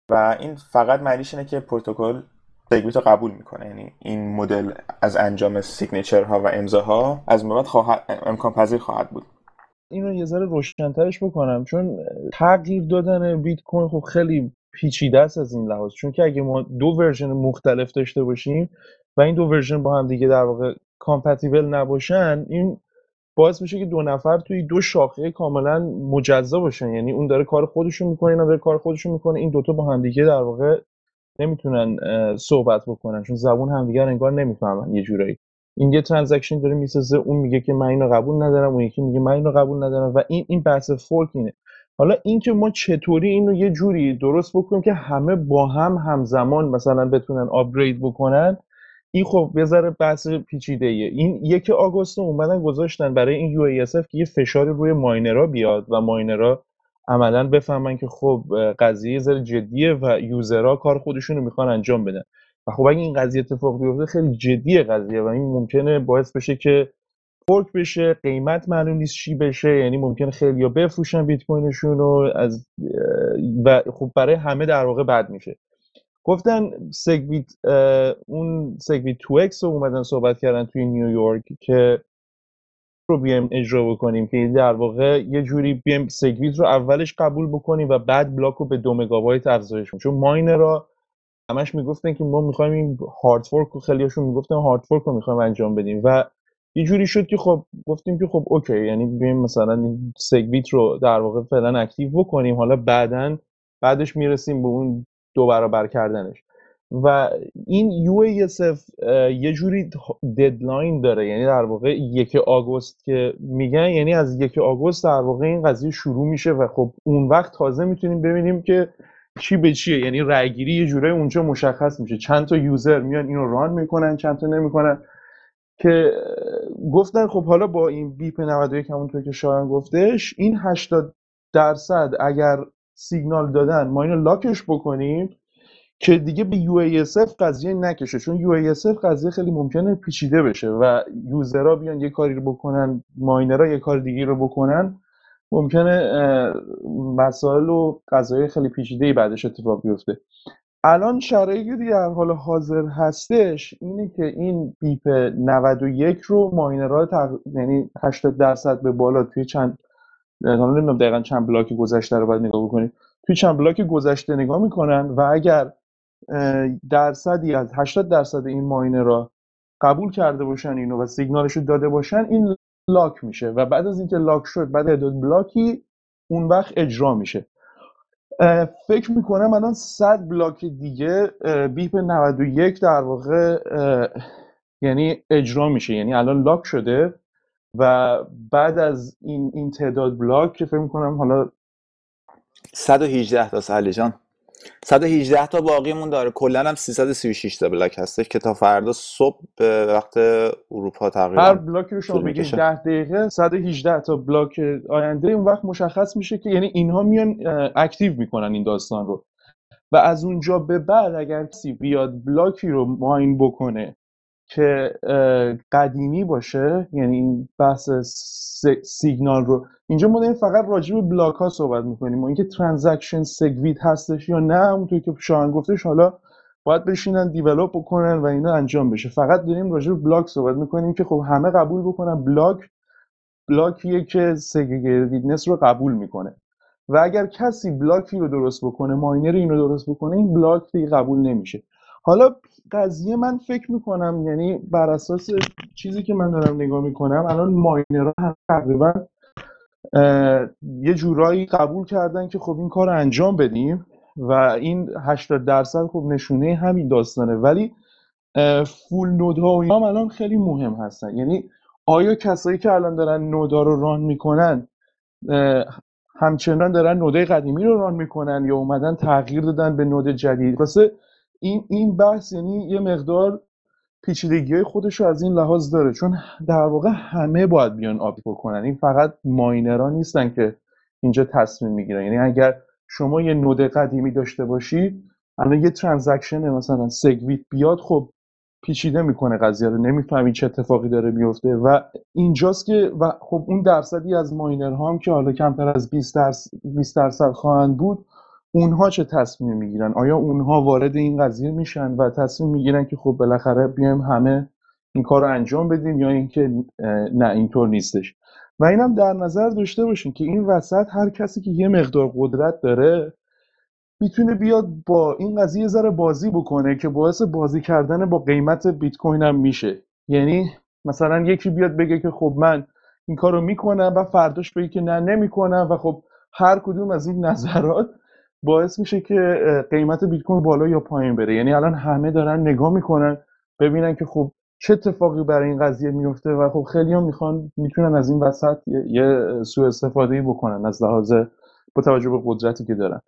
و این فقط معنیش اینه که پروتکل SegWit رو قبول می‌کنه. یعنی این مدل از انجام signature ها و امضاها از بعد امکان پذیر خواهد بود. اینو یه ذره روشنترش بکنم. چون تغییر دادن بیت کوین خب خیلی پیچیده است از این لحاظ. چون که اگه ما دو version مختلف داشته باشیم و این دو version با هم دیگه در واقع compatible نباشن این باعث میشه که دو نفر توی دو شاخه کاملا مجزا باشن. یعنی اون داره کار خودشون می‌کنه اینا داره کار خودشون می‌کنه این دوتا با همدیگه در واقع نمی‌تونن صحبت بکنن. چون زبون همدیگه انگار نمی‌فهمن یه جورایی. این یه transaction داره می‌سازه اون میگه که من اینو قبول ندارم اون یکی میگه من اینو قبول ندارم و این این بحث fork اینه. حالا اینکه ما چطوری اینو یه جوری درست بکنیم که همه با هم همزمان مثلا بتونن upgrade بکنن این خب یه ذره بحث پیچیده ایه. این یک آگوست اومدن گذاشتن برای این یو که یه فشاری روی miner ها بیاد و miner ها عملا بفهمن که خب قضیه یه ذره جدیه و user ها کار خودشون رو می‌خوان انجام بدن. و خب اگه این قضیه اتفاق بیفته خیلی جدیه قضیه و این ممکنه باعث بشه که fork بشه قیمت معلوم نیست چی بشه یعنی ممکنه خیلی بفروشن بیت کوینشون رو از و خب برای همه در واقع بد میشه. گفتن SegWit اون SegWit2x رو اومدن صحبت کردن توی نیویورک که رو بیایم اجرا بکنیم که در واقع یه جوری بیایم SegWit رو اولش قبول بکنیم و بعد block رو به دو مگابایت افزایش چون miner ها همش می‌گفتن که ما می‌خوایم این hard fork رو خیلیاشون می‌گفتن hard fork رو می‌خوایم انجام بدیم و یه جوری شد که خب گفتیم که خب okay یعنی بیایم مثلا این SegWit رو در واقع فعلا active بکنیم. حالا بعدا بعدش می‌رسیم به اون دو برابر کردنش. و این UASF یه جوری deadline داره. یعنی در واقع یک آگوست که میگن یعنی از یک آگوست در واقع این قضیه شروع میشه و خب اون وقت تازه می‌تونیم ببینیم که چی به چیه. یعنی رأیگیری یه جوری اونجا مشخص میشه. چند تا یوزر میان اینو ران می‌کنن چند تا نمی‌کنن. که گفتن خب حالا با این بیپ 91 همونطور که شایان گفتش این 80 درصد اگر سیگنال دادن ما اینو لاکش بکنیم. که دیگه به UASF قضیه نکشه. چون UASF قضیه خیلی ممکنه پیچیده بشه و یوزرها بیان یه کاری رو بکنن ماینرها یه کار دیگه رو بکنن. ممکنه مسائل و قضایای خیلی پیچیده ای بعدش اتفاق بیفته. الان شرایطی که در حال حاضر هستش اینه که این بیپ 91 رو ماینرها تق... یعنی 80 درصد به بالا توی چند نمی‌دونم دقیقا چند بلاک گذشته رو باید نگاه بکنید توی چند بلاک گذشته نگاه می‌کنن و اگر درصدی از 80 درصد این ماینر را قبول کرده باشن اینو و سیگنالش رو داده باشن این لاک میشه و بعد از اینکه لاک شد بعد اعداد بلاکی اون وقت اجرا میشه. فکر می‌کنم الان 100 بلاک دیگه بیپ 91 در واقع یعنی اجرا میشه. یعنی الان لاک شده و بعد از این این تعداد بلاک که فکر می‌کنم حالا 118 تا سهلی جان. 118 تا باقیمون داره. کلا هم 336 تا بلاک هستش که تا فردا صبح به وقت اروپا تقریبا هر block ی رو شما بگید 10 دقیقه 118 تا block آینده اون وقت مشخص میشه که یعنی اینها میان active می‌کنن این داستان رو. و از اونجا به بعد اگر کسی بیاد block ی رو mine بکنه که قدیمی باشه یعنی این بحث سیگنال رو. اینجا ما داریم فقط راجع به block ها صحبت می‌کنیم. و اینکه transaction SegWit هستش یا نه اونطور که شاهن گفتش حالا باید بشینن develop بکنن و اینا انجام بشه. فقط داریم راجع به block صحبت می‌کنیم که خب همه قبول بکنن block block یه که SegWit رو قبول می‌کنه. و اگر کسی block ی رو درست بکنه miner اینو درست بکنه این block دیگه قبول نمیشه. حالا قضیه من فکر می‌کنم یعنی بر اساس چیزی که من دارم نگاه می‌کنم الان miner ها هم تقریبا یه جورایی قبول کردن که خب این کار انجام بدیم و این 80 درصد خب نشونه همین داستانه. ولی فول نودها و الان خیلی مهم هستن. یعنی آیا کسایی که الان دارن نودا رو ران می‌کنن همچنان دارن نوده قدیمی رو ران می‌کنن یا اومدن تغییر دادن به نود جدید؟ واسه این این بحث یعنی یه مقدار پیچیدگی های خودش رو از این لحاظ داره. چون در واقع همه باید بیان آپی کنن این فقط ماینرها نیستن که اینجا تصمیم می‌گیرن. یعنی اگر شما یه نود قدیمی داشته باشید الان یه ترانزکشن مثلا سگویت بیاد خب پیچیده می‌کنه قضیه رو. نمی‌فهمی چه اتفاقی داره میفته و اینجاست که و خب اون درصدی از ماینرها هم که حالا کمتر از 20 درصد 20 درصد خواهند بود اونها چه تصمیم می‌گیرن؟ آیا اونها وارد این قضیه میشن و تصمیم می‌گیرن که خب بالاخره بیایم همه این کار رو انجام بدیم یا اینکه نه اینطور نیستش؟ و اینم در نظر داشته باشیم که این وسط هر کسی که یه مقدار قدرت داره می‌تونه بیاد با این قضیه ذره بازی بکنه که باعث بازی کردن با قیمت بیت کوین هم میشه. یعنی مثلا یکی بیاد بگه که خب من این کار رو می‌کنم و فرداش بگه که نه نمی‌کنم و خب هر کدوم از این نظرات باعث میشه که قیمت بیت کوین بالا یا پایین بره. یعنی الان همه دارن نگاه می‌کنن ببینن که خب چه اتفاقی برای این قضیه میفته و خب خیلی هم می‌خوان می‌تونن از این وسط یه سوء استفاده بکنن از لحاظ با توجه به قدرتی که دارن.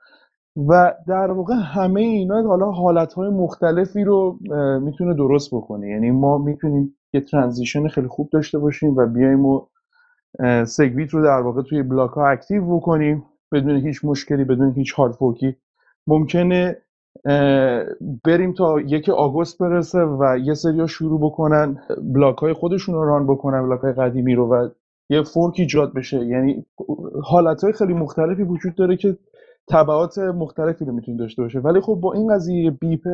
و در واقع همه اینا حالا حالتهای مختلفی رو می‌تونه درست بکنه. یعنی ما می‌تونیم یه transition خیلی خوب داشته باشیم و بیایم و SegWit رو در واقع توی block ها active بکنیم. بدون هیچ مشکلی بدون هیچ hard fork ی ممکنه بریم تا یک آگوست برسه و یه سری شروع بکنن بلاک های خودشون رو ران بکنن بلاک های قدیمی رو و یه فورک ایجاد بشه. یعنی حالت های خیلی مختلفی وجود داره که تبعات مختلفی رو می‌تونه داشته باشه. ولی خب با این قضیه بیپ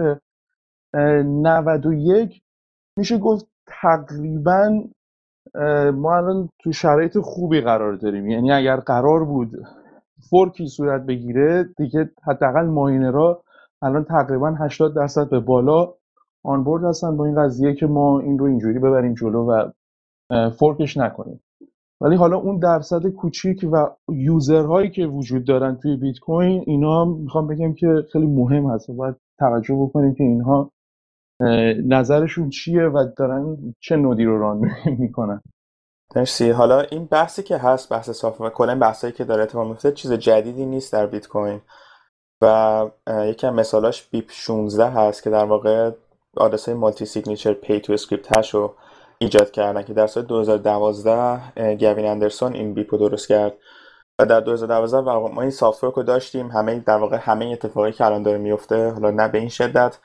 91 میشه گفت تقریبا ما الان تو شرایط خوبی قرار داریم. یعنی اگر قرار بود فورکی صورت بگیره دیگه حداقل ماینرها الان تقریبا 80 درصد به بالا آنبورد هستن با این قضیه که ما این رو اینجوری ببریم جلو و فورکش نکنیم. ولی حالا اون درصد کوچیک و یوزرهایی که وجود دارن توی بیت کوین اینا می‌خوام بگم که خیلی مهم هست. و باید توجه بکنیم که اینها نظرشون چیه و دارن چه نودی رو ران می‌کنن. مرسی. حالا این بحثی که هست بحث صاف و کلا بحثایی که داره اتفاق میفته چیز جدیدی نیست در بیت کوین. و یکی از مثالاش BIP 16 هست که در واقع آدرس های multi-signature pay to script hash رو ایجاد کردن که در سال 2012 گوین اندرسن این BIP رو درست کرد. و در 2012 ما این soft fork رو داشتیم همه در واقع همه اتفاقی که الان داره میفته حالا نه به این شدت.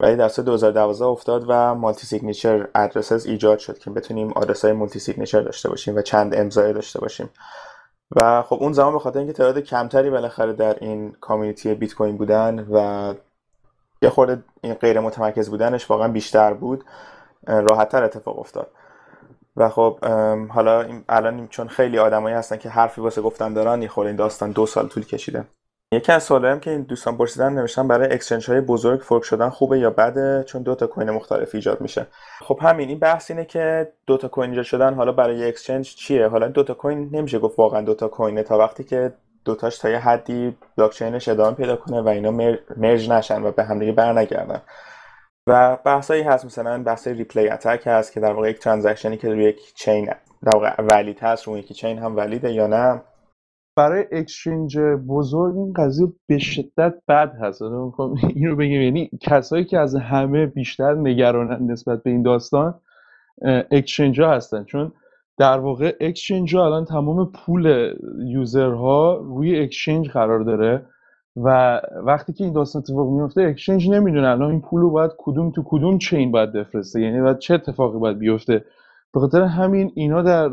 ولی در سال 2012 افتاد و multi-signature addresses ایجاد شد که بتونیم آدرس های multi-signature داشته باشیم و چند امضای داشته باشیم. و خب اون زمان به خاطر اینکه تعداد کمتری بالاخره در این community بیت کوین بودن و یه خورده این غیر متمرکز بودنش واقعا بیشتر بود راحتتر اتفاق افتاد. و خب حالا الان چون خیلی آدمایی هستن که حرفی واسه گفتن دارن یه خورده این داستان دو سال طول کشیده. یکی از هم که این دوستان پرسیدن نوشتن برای exchange های بزرگ fork شدن خوبه یا بده؟ چون دو تا coin مختلف ایجاد میشه. خب همین این بحث اینه که دو تا coin ایجاد شدن حالا برای exchange چیه؟ حالا دو تا coin نمیشه گفت واقعا دو تا coin ه تا وقتی که دوتاش تا یه حدی بلاکچینش ادامه پیدا کنه و اینا merge نشن و به همدیگه برنگردن. و بحثایی هست مثلا بحث replay attack هست که در واقع یک transaction ی که روی یک chain در واقع valid هست روی یکی chain هم valid ه یا نه. برای exchange بزرگ این قضیه به شدت بد هست. اینو بگیم. یعنی کسایی که از همه بیشتر نگرانن نسبت به این داستان exchange ها هستن. چون در واقع exchange ها الان تمام پول user ها روی exchange قرار داره و وقتی که این داستان اتفاق میفته exchange نمی‌دونه الان این پول رو باید کدوم تو کدوم chain باید بفرسته. یعنی باید چه اتفاقی باید بیفته؟ به خاطر همین اینا در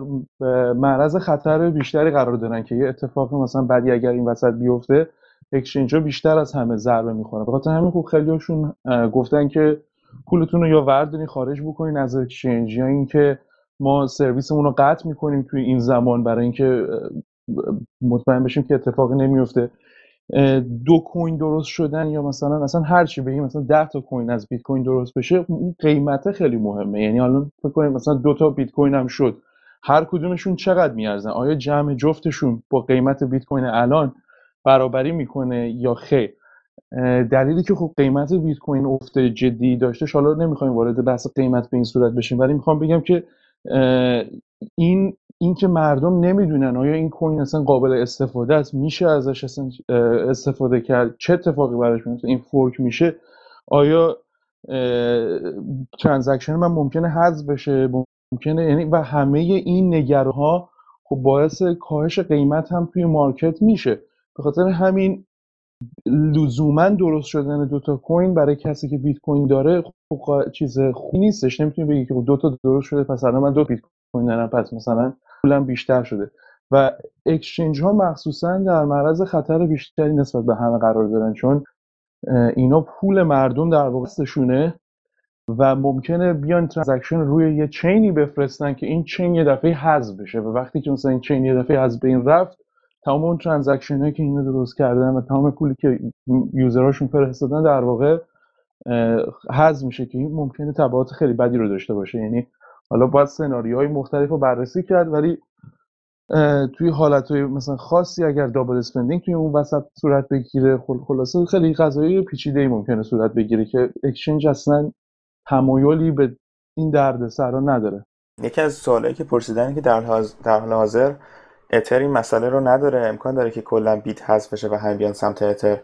معرض خطر بیشتری قرار دارن که یه اتفاقی مثلا بعدی اگر این وسط بیفته exchange ها بیشتر از همه ضربه می‌خوره به خاطر همین خوب خیلیشون گفتن که پولتون رو یا وردونی خارج بکنین از اکسچنج یا اینکه ما سرویسمون رو قطع می‌کنیم توی این زمان برای اینکه مطمئن بشیم که اتفاقی نمیفته دو کوین درست شدن یا مثلا مثلا هر چی بگیم مثلا 10 تا کوین از بیت کوین درست بشه این قیمت خیلی مهمه. یعنی الان فکر کنید مثلا دو تا بیت کوین هم شد. هر کدومشون چقدر میارزن؟ آیا جمع جفتشون با قیمت بیت کوین الان برابری می‌کنه یا خیر؟ دلیلی که خب قیمت بیت کوین افت جدی داشته حالا نمی‌خوایم وارد بحث قیمت به این صورت بشیم ولی می‌خوام بگم که این اینکه مردم نمی‌دونن آیا این coin اصلا قابل استفاده است میشه ازش اصلا استفاده کرد چه اتفاقی براش میفته این fork میشه آیا transaction من ممکنه حذف بشه ممکنه یعنی و همه این نگرانی‌ها خب باعث کاهش قیمت هم توی market میشه. به خاطر همین لزوما درست شدن دوتا coin برای کسی که بیت کوین داره خب چیز خوبی نیستش. نمی‌تونی بگی که خب دوتا درست شده پس الان من دو بیت کوین دارم پس مثلا پولم بیشتر شده. و exchange ها مخصوصا در معرض خطر بیشتری نسبت به همه قرار دارن چون اینا پول مردم در واقع و ممکنه بیان transaction روی یه chain ی بفرستن که این chain یه دفعه حذف بشه. و وقتی که مثلا این chain یه دفعه از بین رفت تمام اون transaction هایی که اینا درست کردن و تمام پولی که user هاشون فرستادن در واقع حذف میشه که این ممکنه تبعات خیلی بدی رو داشته باشه. یعنی حالا باید سناریوهای مختلف رو بررسی کرد ولی توی حالت های مثلا خاصی اگر double spending توی اون وسط صورت بگیره خلاصه خیلی قضایی پیچیده ای ممکنه صورت بگیره که exchange اصلا تمایلی به این درد سرا نداره. یکی از سوالایی که پرسیدن که در, در حال حاضر اتر این مسئله رو نداره امکان داره که کلا بیت حذف بشه و همه بیان سمت اتر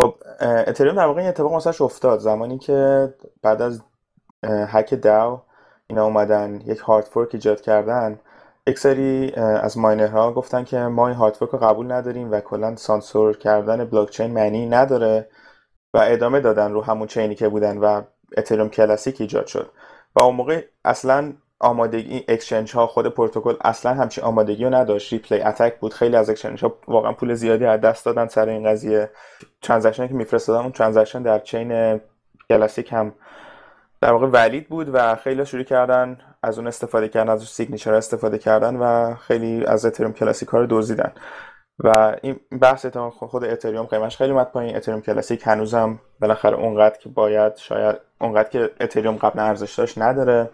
خب اتریوم در واقع این اتفاق واسش افتاد. زمانی که بعد از هک داو اینا اومدن یک hard fork ایجاد کردن. یک سری از ماینرها گفتن که ما این hard fork رو قبول نداریم و کلا سانسور کردن بلاک چین معنی نداره و ادامه دادن رو همون chain ی که بودن و اتریوم کلاسیک ایجاد شد. و اون موقع اصلا آمادگی exchange ها خود پروتکل اصلا همچین آمادگی رو نداشت. replay attack بود خیلی از exchange ها واقعا پول زیادی از دست دادن سر این قضیه. transaction که میفرستادن اون transaction در chain کلاسیک هم در واقع valid بود و خیلی شروع کردن از اون استفاده کردن از signature استفاده کردن و خیلی از اتریوم کلاسیک ها رو دزدیدن. و این بحث خود اتریوم قیمتش خیلی اومد پایین. اتریوم کلاسیک هنوزم بالاخره اونقدر که باید شاید اونقدر که اتریوم قبلا ارزش داشت نداره.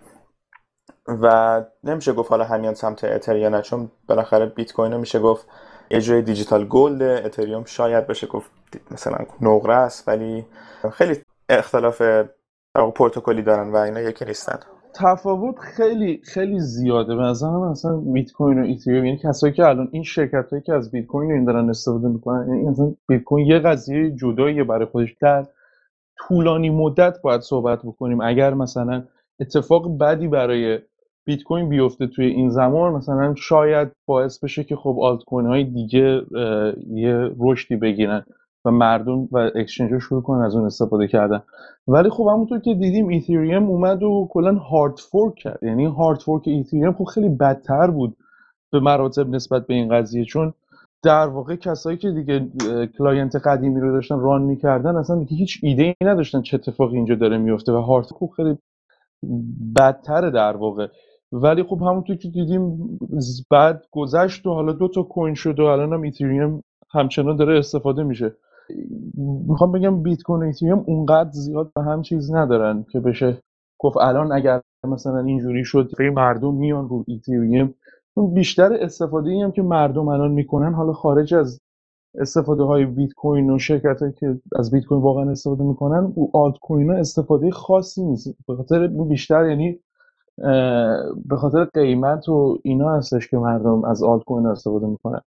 و نمیشه گفت حالا همه بیان سمت اتر یا نه چون بالاخره بیت کوین میشه گفت جای digital gold اتریوم شاید بشه گفت مثلا نقره است ولی خیلی اختلاف پروتکلی دارن و اینا یکی نیستن. تفاوت خیلی خیلی زیاده. به نظر من مثلا بیت کوین و اتریوم یعنی کسایی که الان این شرکت هایی که از بیت کوین این دارن استفاده می‌کنن یعنی مثلا بیت کوین یه قضیه جدایی برای خودش. در طولانی مدت باید صحبت بکنیم. اگر مثلا اتفاق بدی برای بیت کوین بیفته توی این زمان مثلا شاید باعث بشه که خب آلت کوین های دیگه یه رشدی بگیرن. و مردم و exchange شروع کنن از اون استفاده کردن. ولی خب همونطور که دیدیم اتریوم اومد و کلا hard fork کرد. یعنی hard fork اتریوم خب خیلی بدتر بود به مراتب نسبت به این قضیه چون در واقع کسایی که دیگه client قدیمی رو داشتن run می‌کردن اصلا دیگه هیچ ایده ای نداشتن چه اتفاقی اینجا داره میفته و hard fork خیلی بدتره در واقع. ولی خب همونطور که دیدیم بعد گذشت و حالا دو تا coin شد و الان هم اتریوم همچنان داره استفاده میشه. می‌خوام بگم بیت کوین و اونقدر زیاد به هم چیز ندارن که بشه گفت الان اگر مثلا اینجوری شد مردم میان رو اتریوم بیشتر استفاده ای هم که مردم الان می‌کنن حالا خارج از استفاده های بیت کوین و شرکت هایی که از بیت کوین واقعا استفاده می‌کنن و آلت کوین ها استفاده خاصی نیست. به خاطر بیشتر یعنی به خاطر قیمت و اینا هستش که مردم از آلت کوین استفاده می‌کنن.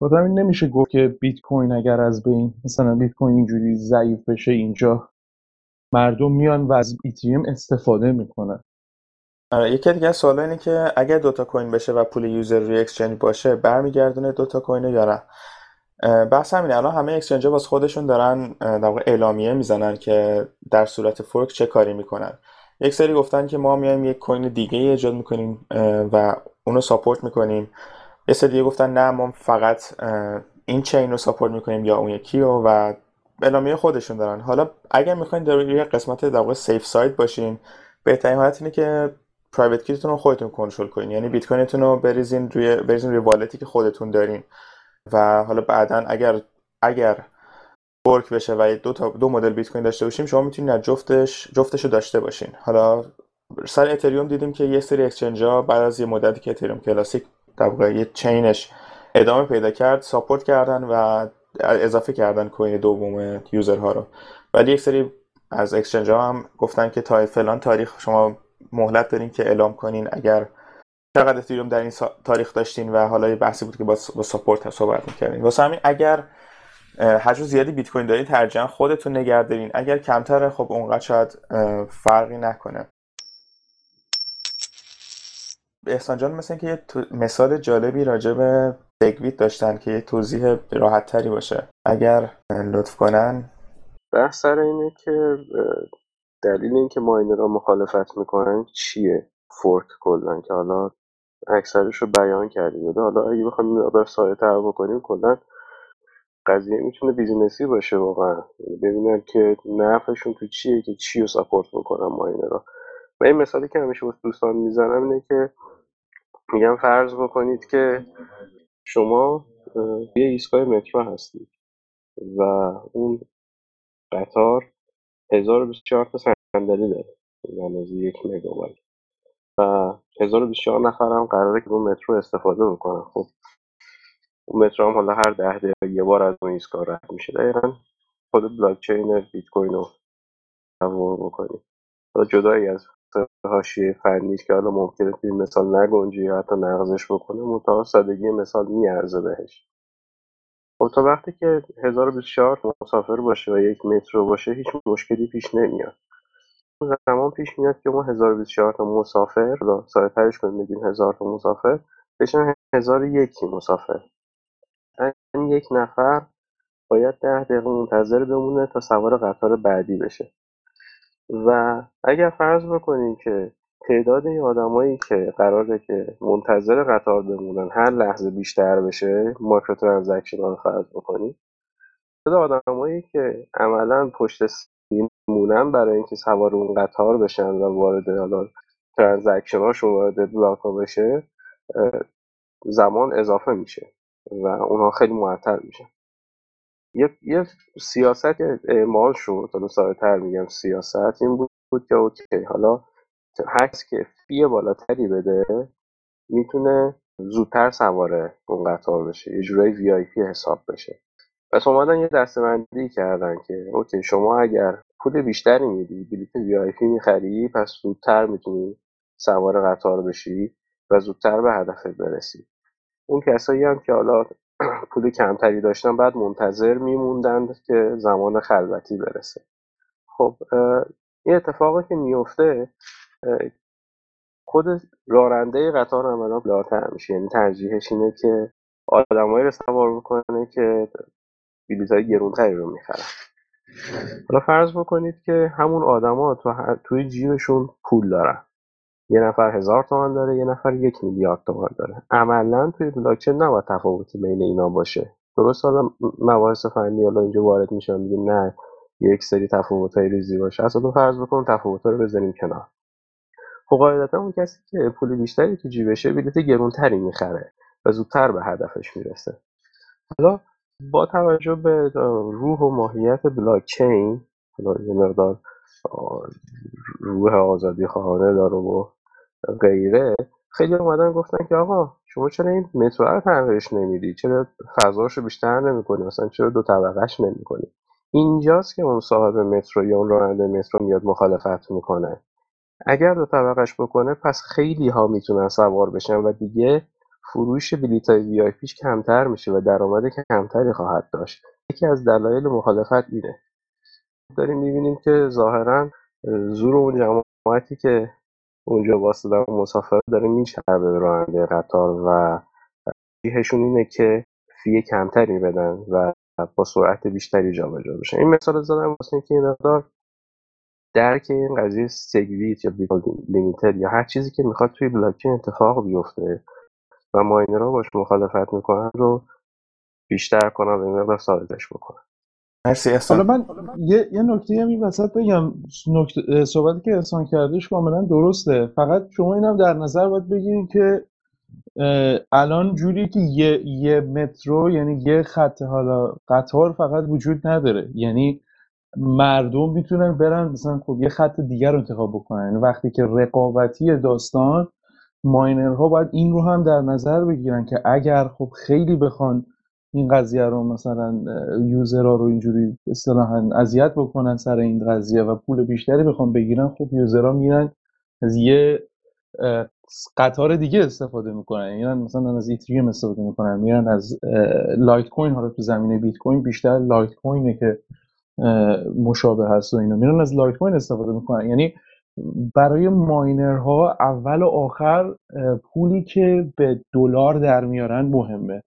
و همین نمیشه گفت که بیت کوین اگر از بین مثلا بیت کوین اینجوری ضعیف بشه اینجا مردم میان و از ایتریم استفاده می‌کنن. آره یکی دیگه سوال اینه که اگر دوتا coin بشه و پول user روی exchange باشه برمیگردونه دوتا coin یا نه؟ بحث همینه. الان همه exchange واسه خودشون دارن در واقع اعلامیه می‌زنن که در صورت fork چه کاری می‌کنن. یک سری گفتن که ما میایم یک coin دیگه ایجاد می‌کنیم و اونو support می‌کنیم. یه سری گفتن نه ما فقط این chain رو support می‌کنیم یا اون یکی رو و اعلامیه خودشون دارن. حالا اگر می‌خواین در یه قسمت در واقع safe side باشین بهترین حالت اینه که private key تون رو خودتون کنترل کنین. یعنی بیت کوینتون رو بریزین روی بریزین روی wallet ی که خودتون دارین. و حالا بعدا اگر اگر fork بشه و دو تا دو مدل بیت کوین داشته باشیم شما می‌تونید از جفتش جفتش رو داشته باشین. حالا سر اتریوم دیدیم که یه سری exchange ها بعد از یه مدتی که اتریوم کلاسیک یه chain ش ادامه پیدا کرد support کردن و اضافه کردن coin دوم user ها رو. ولی یک سری از اکسچنج ها هم گفتن که تا فلان تاریخ شما مهلت دارین که اعلام کنین. اگر چقدر اتریوم در این تاریخ داشتین و حالا یه بحثی بود که با, با ساپورت صحبت می‌کردین. واسه همین اگر حجم زیادی بیت کوین دارین ترجیحاً خودتون نگه دارین. اگر کمتره خب اونقدر شاید فرقی نکنه. احسان جان مثل که یه مثال جالبی راجع به سگویت داشتن که یه توضیح راحت تری باشه. اگر لطف کنن. بحث سر اینه که دلیل اینکه miner ها مخالفت می‌کنن چیه؟ fork کلا که حالا اکثرش رو بیان کردیم حالا اگه بخوایم مقدار ساده تر بکنیم کلا قضیه می‌تونه business ی باشه واقعا. یعنی ببینن که نفعشون تو چیه که چی رو support می‌کنن miner ها و این مثالی که همیشه دوستان می‌زنم اینه که میگم فرض بکنید که شما یه ایستگاه مترو هستید و اون قطار 1024 تا صندلی داره اندازه یک مگابایت و 1024 نفر هم قراره که اون مترو استفاده بکنن. خب اون مترو هم حالا هر ده دقیقه یه بار از اون ایستگاه رد میشه. دقیقا خود بلاک چین بیت کوین رو تصور بکنید. جدایی از حاشیه فنی که حالا ممکنه توی مثال نگنجه یا حتی نقضش بکنه منتها سادگی مثال میارزه بهش. خب تا وقتی که 1024 مسافر باشه و یک مترو باشه هیچ مشکلی پیش نمیاد. اون زمان پیش میاد که ما 1024 تا مسافر را ساده ترش کنیم بگیم 1000 تا مسافر بشن 1001 مسافر. یک نفر باید ده دقیقه منتظر بمونه تا سوار قطار بعدی بشه. و اگر فرض بکنیم که تعداد این آدمایی که قراره که منتظر قطار بمونن هر لحظه بیشتر بشه مایکرو ترانزکشن رو فرض بکنیم تعداد آدمایی که عملا پشت مونن برای اینکه سوار اون قطار بشن و وارد حالا transaction هاشون وارد block بشه زمان اضافه میشه و اونها خیلی معطل میشن. یه, سیاست اعمال شد حالا ساده تر میگم سیاست این بود که okay حالا هر که fee بالاتری بده می‌تونه زودتر سواره اون قطار بشه یه جورایی VIP حساب بشه. پس اومدن یه دسته‌بندی کردن که okay شما اگر پول بیشتری میدی بلیت VIP می‌خری پس زودتر می‌تونی سوار قطار بشی و زودتر به هدفت برسی. اون کسایی هم که حالا پول کمتری داشتن بعد منتظر میموندند که زمان خلوتی برسه. خب این اتفاقی که میفته خود راننده قطار عملا بلاتر میشه. یعنی ترجیحش اینه که آدمایی رو سوار بکنه که بلیط های گرونتری رو می‌خرن. حالا فرض بکنید که همون آدما تو توی جیبشون پول دارن. یه نفر هزار تومن داره یه نفر یک میلیارد تومن داره. عملا توی بلاکچین نباید تفاوتی بین اینا باشه. درست حالا مباحث فنی حالا اینجا وارد میشن میگیم نه یک سری تفاوت های ریزی باشه. اصلا فرض بکن تفاوت رو بزنیم کنار. خب قاعدتا اون کسی که پول بیشتری تو جیبشه بلیت گرونتری می‌خره و زودتر به هدفش می‌رسه. حالا با توجه به روح و ماهیت بلاکچین حالا یه مقدار روح آزادی خواهانه داره و غیره. خیلی اومدن گفتن که آقا شما چرا این مترو رو تغییرش نمیدی؟ چرا فضاش رو بیشتر نمی‌کنی؟ مثلا چرا دو طبقهش نمی‌کنی؟ اینجاست که اون صاحب مترو یا اون راننده مترو میاد مخالفت می‌کنه. اگر دو طبقهش بکنه پس خیلی ها می‌تونن سوار بشن و دیگه فروش بلیط های وی آی پیش کمتر میشه و درآمد کمتری خواهد داشت. یکی از دلایل مخالفت اینه. داریم می‌بینیم که ظاهرا زور اون جماعتی که اونجا واسطه مسافر داره میچربه به راننده قطار و جیهشون اینه که فی کمتری بدن و با سرعت بیشتری جابجا بشن. این مثال زدم واسه اینکه این مقدار درک این قضیه سگویت یا لیمیتد یا هر چیزی که می‌خواد توی بلاکچین اتفاق بیفته و ماینرها باش مخالفت می‌کنن رو بیشتر کنن و این مقدار سازش بکنن مرسی حالا احسان من یه, یه نکته هم وسط بگم. نکته صحبتی که احسان کردش کاملا درسته. فقط شما اینم در نظر باید بگیرید که الان جوری که یه, یه مترو یعنی یه خط حالا قطار فقط وجود نداره. یعنی مردم می‌تونن برن مثلا خب یه خط دیگر رو انتخاب بکنن. یعنی وقتی که رقابتی داستان ماینرها باید این رو هم در نظر بگیرن که اگر خب خیلی بخوان این قضیه رو مثلا یوزرها رو اینجوری اصطلاحا اذیت بکنن سر این قضیه و پول بیشتری بخوان بگیرن خب یوزرها میرن از یه قطار دیگه استفاده می‌کنن. میرن مثلا از ایتریوم استفاده می‌کنن. میرن از لایت کوین حالا تو زمینه بیت کوین بیشتر لایت کوینه که مشابه هست و اینا. میرن از لایت کوین استفاده می‌کنن. یعنی برای miner ها اول و آخر پولی که به دلار در میارن مهمه.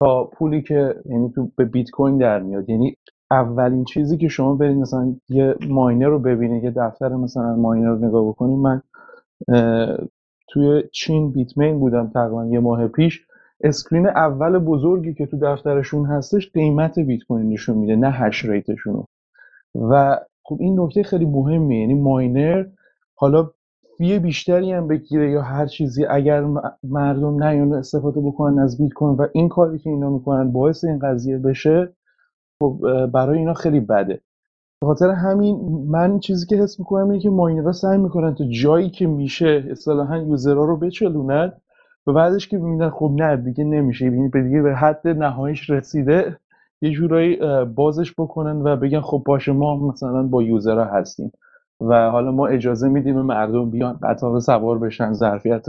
تا پولی که یعنی تو به بیت کوین در میاد. یعنی اولین چیزی که شما برید مثلا یه miner رو ببینید یه دفتر مثلا miner رو نگاه بکنید. من توی چین بیتمین بودم تقریبا یه ماه پیش. screen اول بزرگی که تو دفترشون هستش قیمت بیت کوین نشون میده نه hash rate شون و خب این نکته خیلی مهمه یعنی miner حالا fee بیشتری هم بگیره یا هر چیزی اگر مردم نیان استفاده بکنن از بیت کوین و این کاری که اینا می‌کنن باعث این قضیه بشه خب برای اینا خیلی بده. به خاطر همین من چیزی که حس می‌کنم اینه که miner ها سعی می‌کنن تا جایی که میشه اصطلاحا user ها رو بچلونن و بعدش که ببینن خب نه دیگه نمیشه. یعنی به دیگه به حد نهاییش رسیده یه جورایی بازش بکنن و بگن خب باشه ما مثلا با یوزرها هستیم. و حالا ما اجازه میدیم مردم بیان قطار رو سوار بشن ظرفیت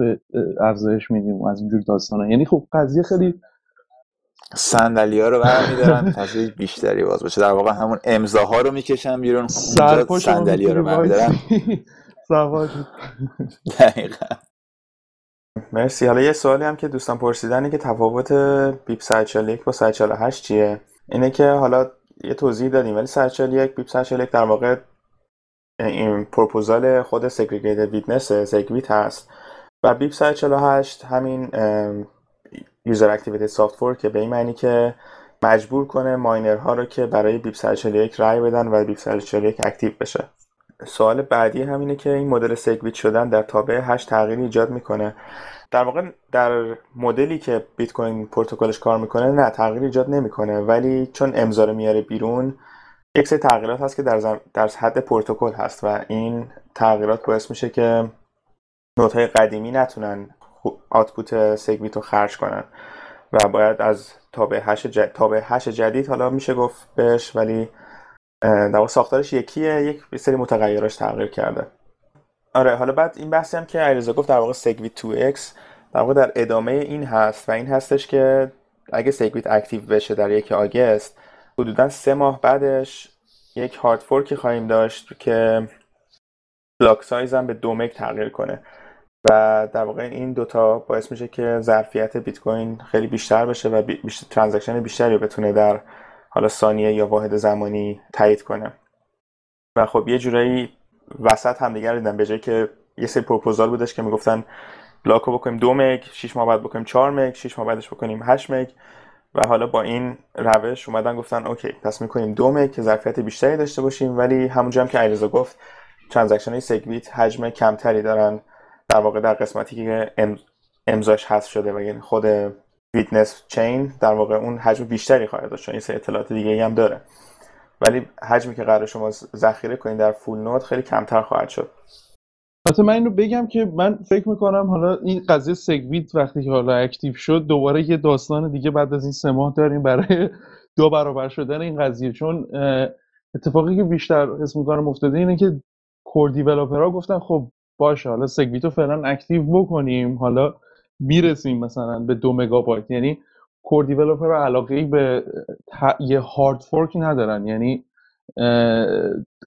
افزایش میدیم و از اینجور داستانا یعنی خب قضیه خیلی صندلی ها رو برمیدارن فضای بیشتری باز باشه در واقع همون امضاها رو می‌کشن بیرون صندلی ها رو برمیدارن. دقیقا. مرسی. حالا یه سوالی هم که دوستان پرسیدن که تفاوت BIP 141 با 148 چیه؟ اینه که حالا یه توضیح دادیم ولی 141 BIP 141 در واقع این پروپوزال خود Segregated Witness SegWit هست. و BIP 148 همین user activated soft fork که به این معنی که مجبور کنه miner ها رو که برای BIP 141 رای بدن و BIP 141 active بشه. سوال بعدی همینه که این مدل SegWit شدن در تابع hash تغییری ایجاد می‌کنه. در واقع در مدلی که بیت کوین پروتکلش کار می‌کنه نه تغییر ایجاد نمی‌کنه. ولی چون امضا میاره بیرون یک سری تغییرات هست که در, زم... در حد پروتکل هست و این تغییرات باعث میشه که node های قدیمی نتونن output SegWit رو خرج کنن و باید از تابع hash ج... تابع hash جدید حالا میشه گفت بهش ولی در ساختارش یکیه یک سری متغیراش تغییر کرده. آره حالا بعد این بحثی هم که علیرضا گفت در واقع SegWit 2x در واقع در ادامه این هست و این هستش که اگه SegWit active بشه در یک August حدودا سه ماه بعدش یک hard fork ی خواهیم داشت که block size هم به دو meg تغییر کنه. و در واقع این دوتا باعث میشه که ظرفیت بیت کوین خیلی بیشتر بشه و بی- بیشتر transaction بیشتری بتونه در حالا ثانیه یا واحد زمانی تایید کنه. و خب یه جورایی وسط هم دیگر دیدن به جایی که یه سری پروپوزال بودش که می‌گفتن block رو بکنیم دو meg 6 ماه بعد بکنیم 4 meg 6 ماه بعدش بکنیم 8 meg و حالا با این روش اومدن گفتن okay پس می‌کنیم دو meg که ظرفیت بیشتری داشته باشیم ولی همونجا هم که علیرضا گفت transaction های SegWit حجم کمتری دارن. در واقع در قسمتی که ام- امضاش حذف شده و یعنی خود witness chain در واقع اون حجم بیشتری خواهد داشت چون این سری اطلاعات دیگه هم داره. ولی حجمی که قرار شما ذخیره کنید در full node خیلی کمتر خواهد شد. البته من اینو بگم که من فکر می‌کنم حالا این قضیه SegWit وقتی که حالا active شد دوباره یه داستان دیگه بعد از این سه ماه داریم برای دو برابر شدن این قضیه. چون اتفاقی که بیشتر اسم می‌کنم افتاده اینه که core developer ها گفتن خب باشه حالا SegWit رو فعلا active بکنیم حالا می‌رسیم مثلا به دو مگابایت. یعنی کور دیولپرها علاقه به یه هارد فورک ندارن. یعنی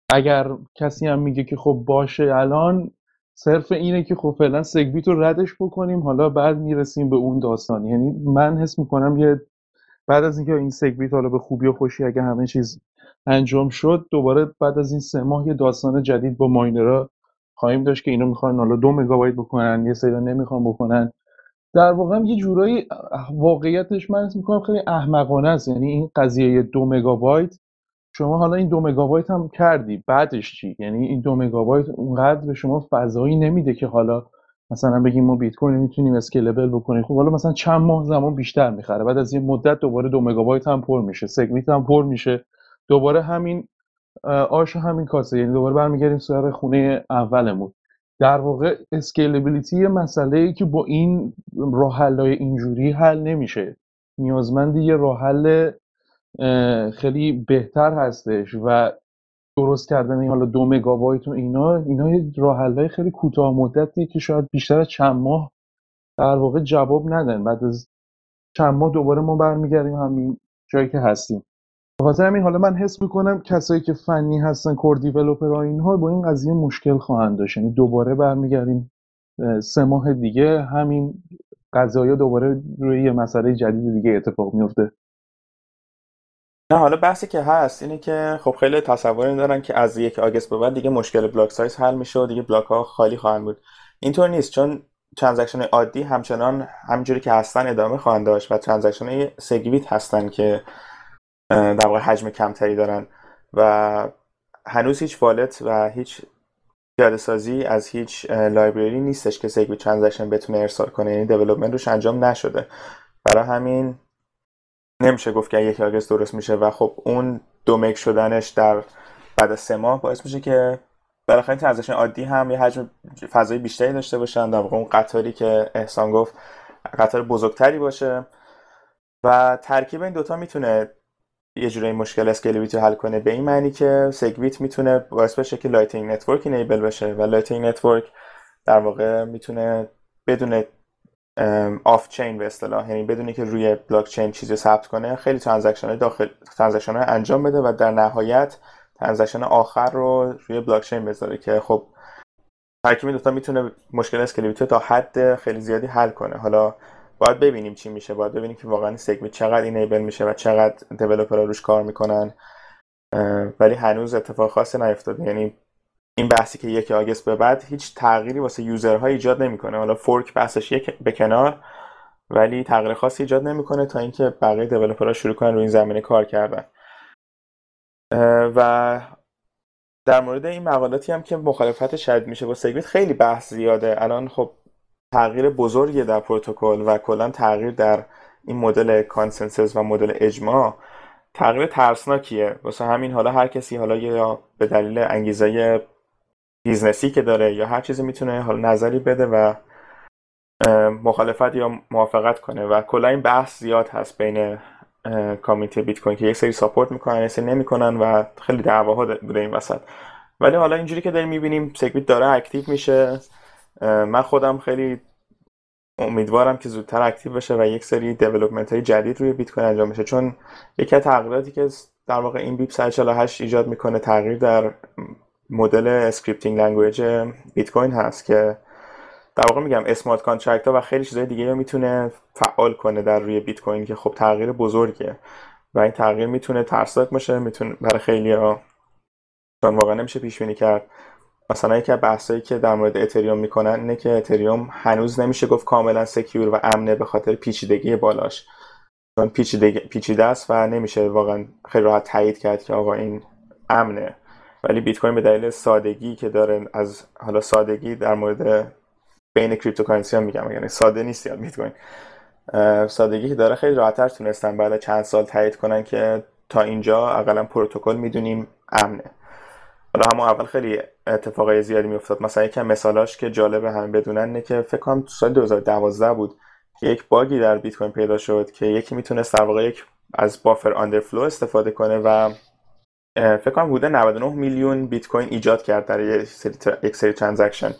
اگر کسی هم میگه که خب باشه الان صرف اینه که خب فعلا سگویت رو ردش بکنیم حالا بعد می‌رسیم به اون داستان. یعنی من حس می‌کنم یه بعد از اینکه این سگویت حالا به خوبی و خوشی اگه همه چیز انجام شد دوباره بعد از این سه ماه یه داستان جدید با ماینرها خواهیم داشت که اینو می‌خوان حالا دو مگابایت بکنن یه سری نمی‌خوان بکنن. در واقع یه جورایی واقعیتش من می‌کنم خیلی احمقانه است. یعنی این قضیه دو مگابایت شما حالا این دو مگابایت هم کردی بعدش چی؟ یعنی این دو مگابایت اونقدر به شما فضایی نمیده که حالا مثلا بگیم ما بیت کوین می‌تونیم اسکیلبل بکنیم. خب حالا مثلا چند ماه زمان بیشتر می‌خره. بعد از یه مدت دوباره دو مگابایت هم پر میشه سگمیت هم پر میشه. دوباره همین آش همین کاسه. یعنی دوباره برمیگردیم سر خونه اولمون. در واقع اسکیلبیلیتی یه مسئله ای که با این راه اینجوری حل نمیشه. نیازمند یه راه حل خیلی بهتر هستش و درست کردن این حالا دو مگابایت و اینا اینا یه راه خیلی کوتاه مدتیه که شاید بیشتر از چند ماه در واقع جواب ندن. بعد از چند ماه دوباره ما برمیگردیم همین جایی که هستیم. بخاطر همین حالا من حس می‌کنم کسایی که فنی هستن کور دیولپر اینها با این قضیه مشکل خواهند داشت. یعنی دوباره برمیگردیم سه ماه دیگه همین قضایا دوباره روی یه مسئله جدید دیگه اتفاق میفته نه حالا بحثی که هست اینه که خب خیلی تصور دارن که از یک آگست به بعد دیگه مشکل بلاک سایز حل میشه و دیگه بلاک ها خالی خواهند بود. اینطور نیست چون transaction عادی همچنان همینجوری که هستن ادامه خواهند داشت و transaction SegWit هستن که در واقع حجم کمتری دارن و هنوز هیچ wallet و هیچ پیاده سازی از هیچ library نیستش که SegWit transaction بتونه ارسال کنه. یعنی development روش انجام نشده. برای همین نمیشه گفت که یک August درست میشه و خب اون دو meg شدنش در بعد از سه ماه باعث میشه که بالاخره transaction عادی هم یه حجم فضای بیشتری داشته باشن. در اون قطاری که احسان گفت قطار بزرگتری باشه. و ترکیب این دوتا می‌تونه یه جوری مشکل scalability حل کنه. به این معنی که SegWit می‌تونه باعث بشه که Lightning Network enable بشه. و Lightning Network در واقع می‌تونه بدون off-chain به اصطلاح. یعنی بدونی که روی بلاک چین چیزی ثبت کنه خیلی transaction داخل transaction انجام بده و در نهایت transaction آخر رو روی بلاک چین بذاره که خب ترکیب دوتا می‌تونه مشکل scalability تا حد خیلی زیادی حل کنه. حالا باید ببینیم چی میشه. باید ببینیم که واقعا SegWit چقدر enable میشه و چقدر developer ها روش کار می‌کنن. ولی هنوز اتفاق خاصی نیفتاده یعنی این بحثی که یک August به بعد هیچ تغییری واسه user ها ایجاد نمی‌کنه. حالا fork بحثش یک به کنار ولی تغییر خاصی ایجاد نمی‌کنه تا اینکه بقیه developer ها شروع کنن روی این زمینه کار کردن. و در مورد این مقالاتی هم که مخالفت شدید میشه با SegWit خیلی بحث زیاده. الان خب تغییر بزرگی در پروتکل و کلا تغییر در این مدل consensus و مدل اجماع تغییر ترسناکیه. واسه همین حالا هر کسی حالا یا به دلیل انگیزه business ی که داره یا هر چیزی می‌تونه حالا نظری بده و مخالفت یا موافقت کنه و کلا این بحث زیاد هست بین community بیت کوین که یک سری support می‌کنن یک سری نمی‌کنن و خیلی دعواها بوده این وسط. ولی حالا اینجوری که داریم می‌بینیم SegWit داره active میشه من خودم خیلی امیدوارم که زودتر active بشه و یک سری development های جدید روی بیت کوین انجام بشه. چون یکی از تغییراتی که در واقع این BIP 148 ایجاد می‌کنه تغییر در مدل scripting language بیت کوین هست که در واقع میگم smart contract ها و خیلی چیزای دیگه رو می‌تونه فعال کنه در روی بیت کوین که خب تغییر بزرگه. و این تغییر می‌تونه ترسناک باشه می‌تونه برای خیلی ها چون واقعا نمیشه پیش بینی کرد. مثلا یکی از بحثایی که در مورد اتریوم می‌کنن اینه که اتریوم هنوز نمیشه گفت کاملا secure و امنه به خاطر پیچیدگی بالاش. چون پیچیده است و نمیشه واقعا خیلی راحت تایید کرد که آقا این امنه. ولی بیت کوین به دلیل سادگی که داره از حالا سادگی در مورد بین cryptocurrency ها میگم یعنی ساده نیست یاد بیت کوین. سادگی که داره خیلی راحتتر تونستن بعد چند سال تایید کنن که تا اینجا اقلا پروتکل می‌دونیم امنه. حالا همون اول خیلی اتفاقای زیادی میافتاد. مثلا یکم مثالاش که جالب هم بدونن اینه که فکر کنم سال 2012 بود که یک bug ی در بیت کوین پیدا شد که یکی می‌تونست در یک از buffer underflow استفاده کنه و فکر کنم حدود 99 میلیون بیت کوین ایجاد کرد در یک سری, transaction.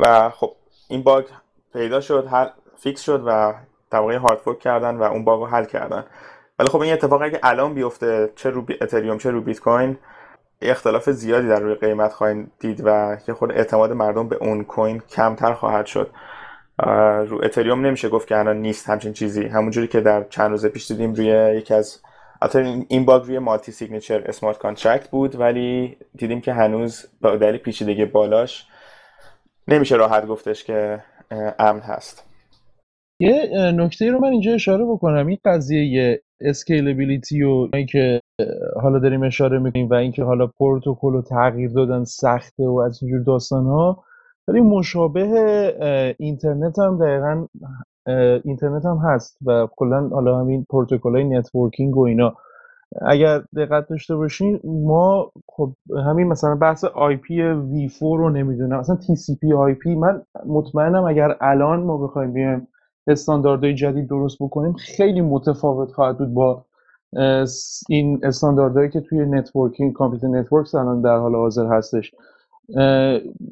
و خب این bug پیدا شد حل fix شد و در واقع hard fork کردن و اون bug رو حل کردن. ولی خب این اتفاق اگه الان بیفته چه رو اتریوم چه رو بیت کوین اختلاف زیادی در روی قیمت خواهید دید و که خود اعتماد مردم به اون coin کمتر خواهد شد. رو اتریوم نمیشه گفت که الان نیست همچین چیزی. همونجوری که در چند روز پیش دیدیم روی یکی از این bug روی multi-signature smart contract بود ولی دیدیم که هنوز با دلیل پیچیدگی بالاش نمیشه راحت گفتش که امن هست. یه نکته رو من اینجا اشاره بکنم. این قضیه scalability و اینکه حالا داریم اشاره می‌کنیم و اینکه حالا پروتکل رو تغییر دادن سخته و از اینجور داستان ها ولی مشابه اینترنت هم دقیقا اینترنت هم هست و کلا حالا همین پروتکل های networking و اینا. اگر دقت داشته باشین ما خب همین مثلا بحث IPv4 رو نمی‌دونم. مثلا تی سی پی آی پی من مطمئنم اگر الان ما بخوایم بیایم استانداردهای جدید درست بکنیم خیلی متفاوت خواهد بود با این استانداردهایی که توی networking computer networks الان در حال حاضر هستش.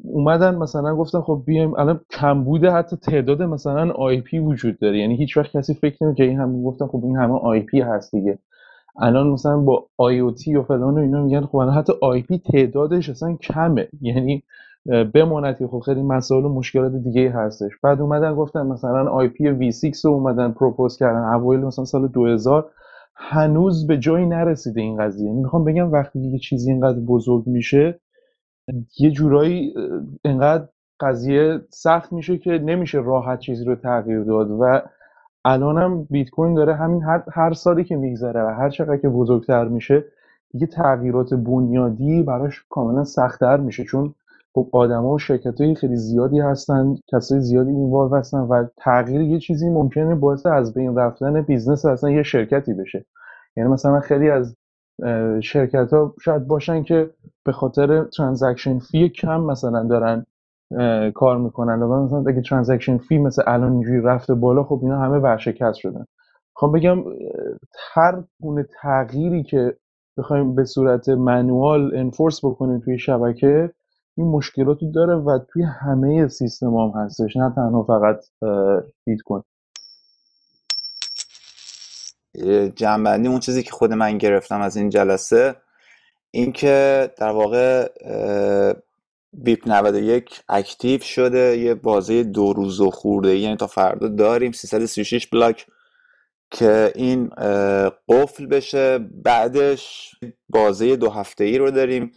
اومدن مثلا گفتن خب بیایم الان کمبود حتی تعداد مثلا IP وجود داره. یعنی هیچ وقت کسی فکر نمی‌کنه که این همه گفتن خب این همه IP هست دیگه. الان مثلا با IoT و فلان و اینا میگن خب الان حتی IP تعدادش اصلا کمه. یعنی بماند خب خیلی مسائل و مشکلات دیگه هستش. بعد اومدن گفتن مثلا IPv6 رو اومدن propose کردن. اوایل مثلا سال 2000 هنوز به جایی نرسیده این قضیه. یعنی می‌خوام بگم وقتی یه چیزی اینقدر بزرگ میشه یه جورایی اینقدر قضیه سخت میشه که نمیشه راحت چیزی رو تغییر داد و الانم بیت کوین داره همین هر, هر سالی که میگذره و هر چقدر که بزرگتر میشه دیگه تغییرات بنیادی براش کاملا سختتر میشه چون خب آدما و شرکت های خیلی زیادی هستن کسای زیادی involve هستن و تغییر یه چیزی ممکنه باعث از بین رفتن business اصلا یه شرکتی بشه. یعنی مثلا خیلی از شرکت ها شاید باشن که به خاطر transaction fee کم مثلا دارن کار می‌کنن. و مثلا اگه transaction fee مثل الان اینجوری رفته بالا خب اینا همه ورشکست شدن. خب بگم هر گونه تغییری که بخوایم به صورت manual enforce بکنیم توی شبکه این مشکلاتی داره و توی همه سیستم هم هستش. نه تنها فقط بیت کوین جمع‌بندی اون چیزی که خود من گرفتم از این جلسه اینکه در واقع BIP 91 active شده یه بازه دو روز و خورده یعنی تا فردا داریم 336 بلاک که این قفل بشه. بعدش بازه دو هفته ای رو داریم.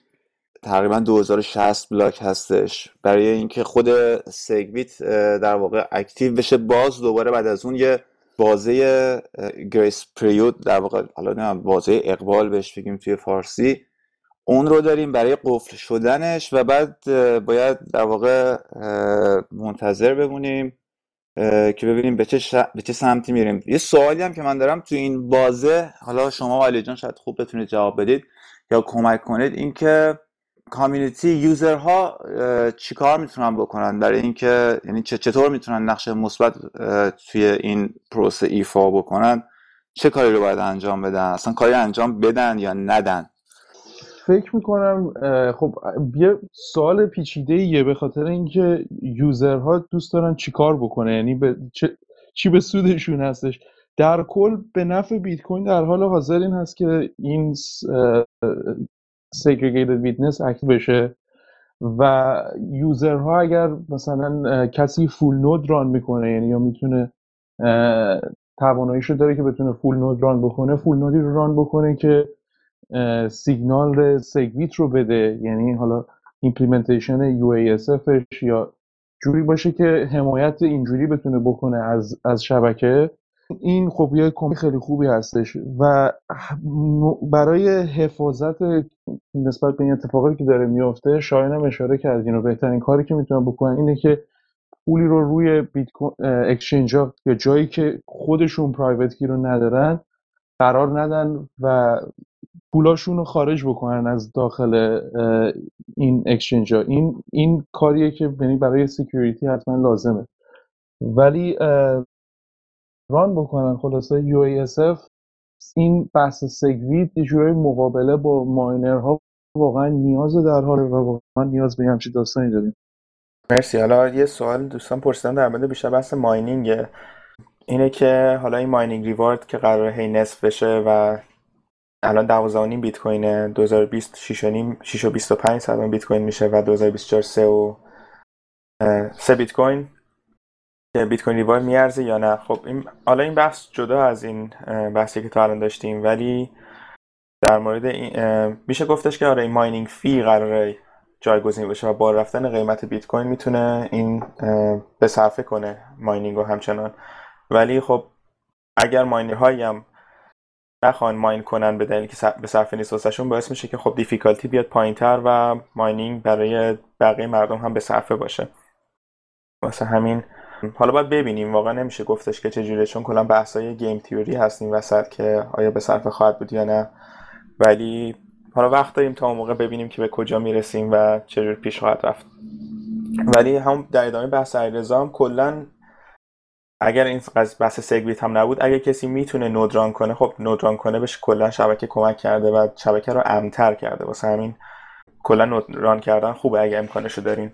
تقریبا 2060 بلاک هستش. برای اینکه خود SegWit در واقع active بشه باز دوباره بعد از اون یه بازه گریس پریود در واقع حالا بازه اقبال بهش بگیم توی فارسی. اون رو داریم برای قفل شدنش و بعد باید در واقع منتظر بمونیم که ببینیم به چه, به چه سمتی میریم. یه سوالی هم که من دارم تو این بازه حالا شما و علی جان شاید خوب بتونید جواب بدید یا کمک کنید اینکه کامیونیتی یوزرها چیکار می‌تونن بکنن؟ برای اینکه یعنی چطور می‌تونن نقش مثبت توی این پروسه ایفا بکنن؟ چه کاری رو باید انجام بدن؟ اصلا کاری انجام بدن یا ندن؟ فکر می‌کنم خب یه سوال پیچیده ایه به خاطر اینکه یوزرها دوست دارن چیکار بکنه؟ یعنی به چی به سودشون هستش؟ در کل به نفع بیت کوین در حال حاضر این هست که این segregated witness اکت بشه. و user ها اگر مثلا کسی full node run می‌کنه یعنی یا می‌تونه تواناییشو داره که بتونه full node run بکنه full node ی رو run بکنه که سیگنال SegWit رو بده. یعنی حالا implementation UASF ش یا جوری باشه که حمایت اینجوری بتونه بکنه از, از شبکه. این خب یه کمک خیلی خوبی هستش و برای حفاظت نسبت به این اتفاقی که داره میفته شاید هم اشاره کردین و بهترین کاری که می‌تونن بکنن اینه که پولی رو روی بیت ها یا جایی که خودشون private key رو ندارن قرار ندن و پولاشون رو خارج بکنن از داخل این exchange این این کاریه که یعنی برای security حتما لازمه. ولی run بکنن. خلاصه UASF این بحث سگویت یه جورای مقابله با ماینرها واقعا نیاز در حال و واقعا نیاز به همچین داستانی داریم. مرسی. حالا یه سوال دوستان پرسیدن در مورد بیشتر بحث ماینینگه. اینه که حالا این ماینینگ ریوارد که قرار هی نصف بشه و الان 12 بیت کوین 2020 6 و 6 و 25 بیت کوین میشه و 2024 3 و 3 بیت کوین. که بیت کوین reward می‌ارزه یا نه. خب این حالا این بحث جدا از این بحثی که تا الان داشتیم ولی در مورد این میشه گفتش که آره این mining fee قراره جایگزین بشه و با رفتن قیمت بیت کوین می‌تونه این به صرفه کنه mining رو همچنان. ولی خب اگر ماینرهایی هم نخوان mine کنن به دلیلی که به صرفه نیست واسهشون باعث میشه که خب difficulty بیاد پایینتر و mining برای بقیه مردم هم به صرفه باشه. واسه همین حالا باید ببینیم. واقعا نمیشه گفتش که چجوریه چون کلا بحثای گیم تیوری هستیم وسط که آیا به صرفه خواهد بود یا نه. ولی حالا وقت داریم تا اون موقع ببینیم که به کجا می‌رسیم و چجور پیش خواهد رفت. ولی هم در ادامه بحث علیرضا هم کلا اگر این بحث سگویت هم نبود اگر کسی می‌تونه نودران کنه خب نودران کنه بهش کلا شبکه کمک کرده و شبکه رو امتر کرده. واسه همین کلا node run کردن خوبه اگه امکانشو دارین.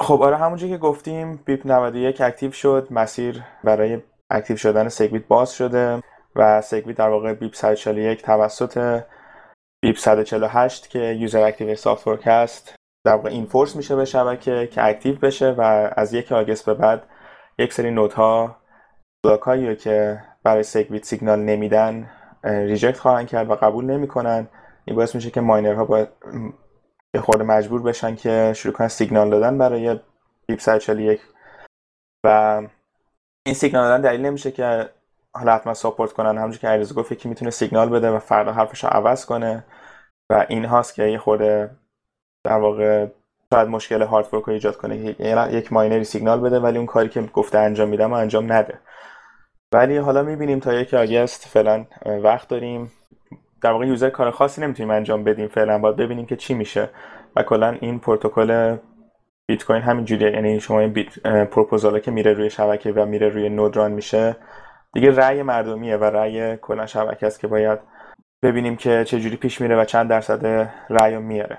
خب آره همونجا که گفتیم BIP 91 active شد مسیر برای active شدن SegWit باز شده و SegWit در واقع BIP 141 توسط BIP 148 که user active soft هست در واقع enforce میشه به شبکه که active بشه و از یک August به بعد یک سری node ها بلاک هایی که برای SegWit سیگنال نمیدن reject خواهند کرد و قبول نمی‌کنن. این باعث میشه که ماینرها باید یه خورده مجبور بشن که شروع کنن سیگنال دادن برای BIP 141 و این سیگنال دادن دلیل نمیشه که حالا حتما support کنن همونجور که علیرضا گفت یکی می‌تونه سیگنال بده و فردا حرفش رو عوض کنه. و این هاست که یه خورده در واقع شاید مشکل هارد رو ایجاد کنه یک ماینری سیگنال بده ولی اون کاری که گفته انجام میدم و انجام نده. ولی حالا می‌بینیم تا یک آگست فعلا وقت داریم. در واقع یوزر کار خاصی نمی‌تونیم انجام بدیم فعلا باید ببینیم که چی میشه. و کلا این پروتکل بیت کوین همین جوریه یعنی شما این بیت پروپوزاله که میره روی شبکه و میره روی نودران میشه دیگه رأی مردمیه و رأی کلا شبکه است که باید ببینیم که چه جوری پیش میره و چند درصد رأی میاره.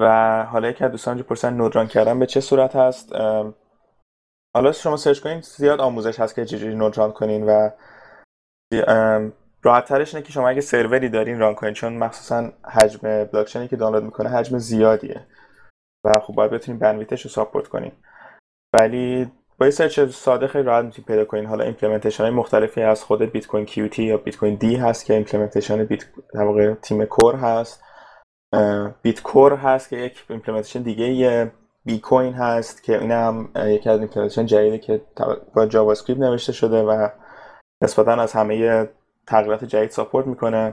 و حالا یکی از دوستان پرسن نودران کردن به چه صورت هست؟ حالا شما search کنین زیاد آموزش هست که چجوری node run کنین و راحت ترش اینه که شما اگه سروری دارین run کنین چون مخصوصا حجم بلاکچینی که دانلود می‌کنه حجم زیادیه. و خب باید بتونین bandwidth ش رو support کنین. ولی با یه search ساده خیلی راحت می‌تونید پیدا کنین. حالا implementation های مختلفی از خود Bitcoin Qt یا bitcoind هست که implementation بیت در واقع تیم Core هست. بیت Core هست که یک implementation دیگه یه bcoin هست که این هم یکی از implementation جدیدی که با JavaScript نوشته شده و نسبتا از همه تغییرات جدید support می‌کنه.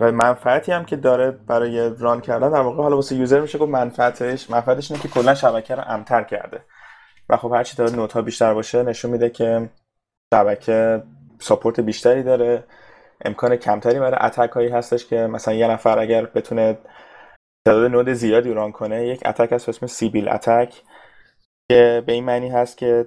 و منفعتی هم که داره برای run کردن در واقع حالا واسه user میشه گفت منفعتش منفعتش اینه که کلا شبکه رو امن‌تر کرده. و خب هرچی داره node ها بیشتر باشه نشون میده که شبکه support بیشتری داره. امکان کمتری برای attack هایی هستش که مثلا یه نفر اگر بتونه تعداد نود زیادی ران کنه یک اتک هست اسم سیبیل اتک که به این معنی هست که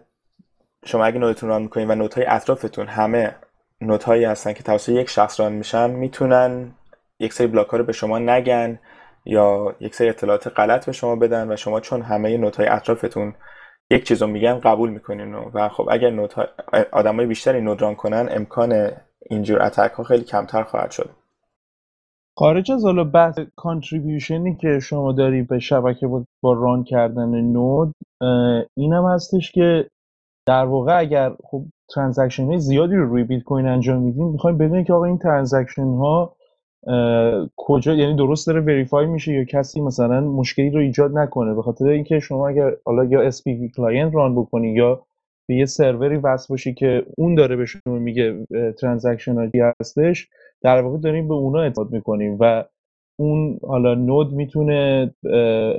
شما اگه نودتون ران می‌کنین و نودهای اطرافتون همه نودهایی هستن که توسط یک شخص ران میشن می‌تونن یک سری بلاک ها رو به شما نگن یا یک سری اطلاعات غلط به شما بدن و شما چون همه نودهای اطرافتون یک چیز رو میگن قبول می‌کنین و خب اگر نودها آدمای بیشتری نود ران کنن امکان اینجور اتک ها خیلی کمتر خواهد شد. خارج از حالا بحث contribution ی که شما داری به شبکه با run کردن node اینم هستش که در واقع اگر خب transaction های زیادی رو روی بیت کوین انجام میدیم می‌خوایم بدونیم که آقا این transaction ها کجا؟ یعنی درست داره verify میشه یا کسی مثلا مشکلی رو ایجاد نکنه؟ به خاطر اینکه شما اگر حالا یا SPV client run بکنی یا به یه سروری وصل باشی که اون داره به شما میگه transaction هستش در واقع داریم به اونا اعتماد می‌کنیم و اون حالا node می‌تونه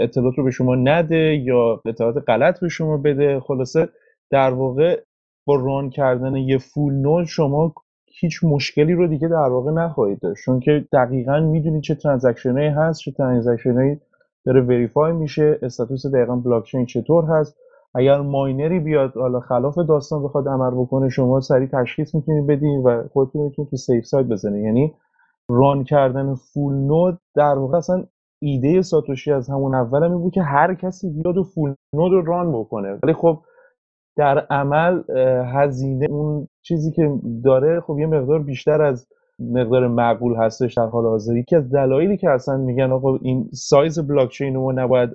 اطلاعات رو به شما نده یا اطلاعات غلط به شما بده. خلاصه در واقع با run کردن یه full node شما هیچ مشکلی رو دیگه در واقع نخواهید داشت. چون که دقیقا می‌دونید چه transaction هست چه transaction داره verify میشه status دقیقا بلاکچین چطور هست. اگر ماینری بیاد حالا خلاف داستان بخواد عمل بکنه شما سریع تشخیص می‌تونید بدین و خودتون می‌تونید تو safe side بزنید یعنی run کردن full node در واقع اصلا ایده ساتوشی از همون اول هم بود که هر کسی بیاد و full node رو run بکنه. ولی خب در عمل هزینه اون چیزی که داره خب یه مقدار بیشتر از مقدار معقول هستش در حال حاضر. یکی از دلایلی که اصلا میگن آقا این سایز بلاک چین رو نباید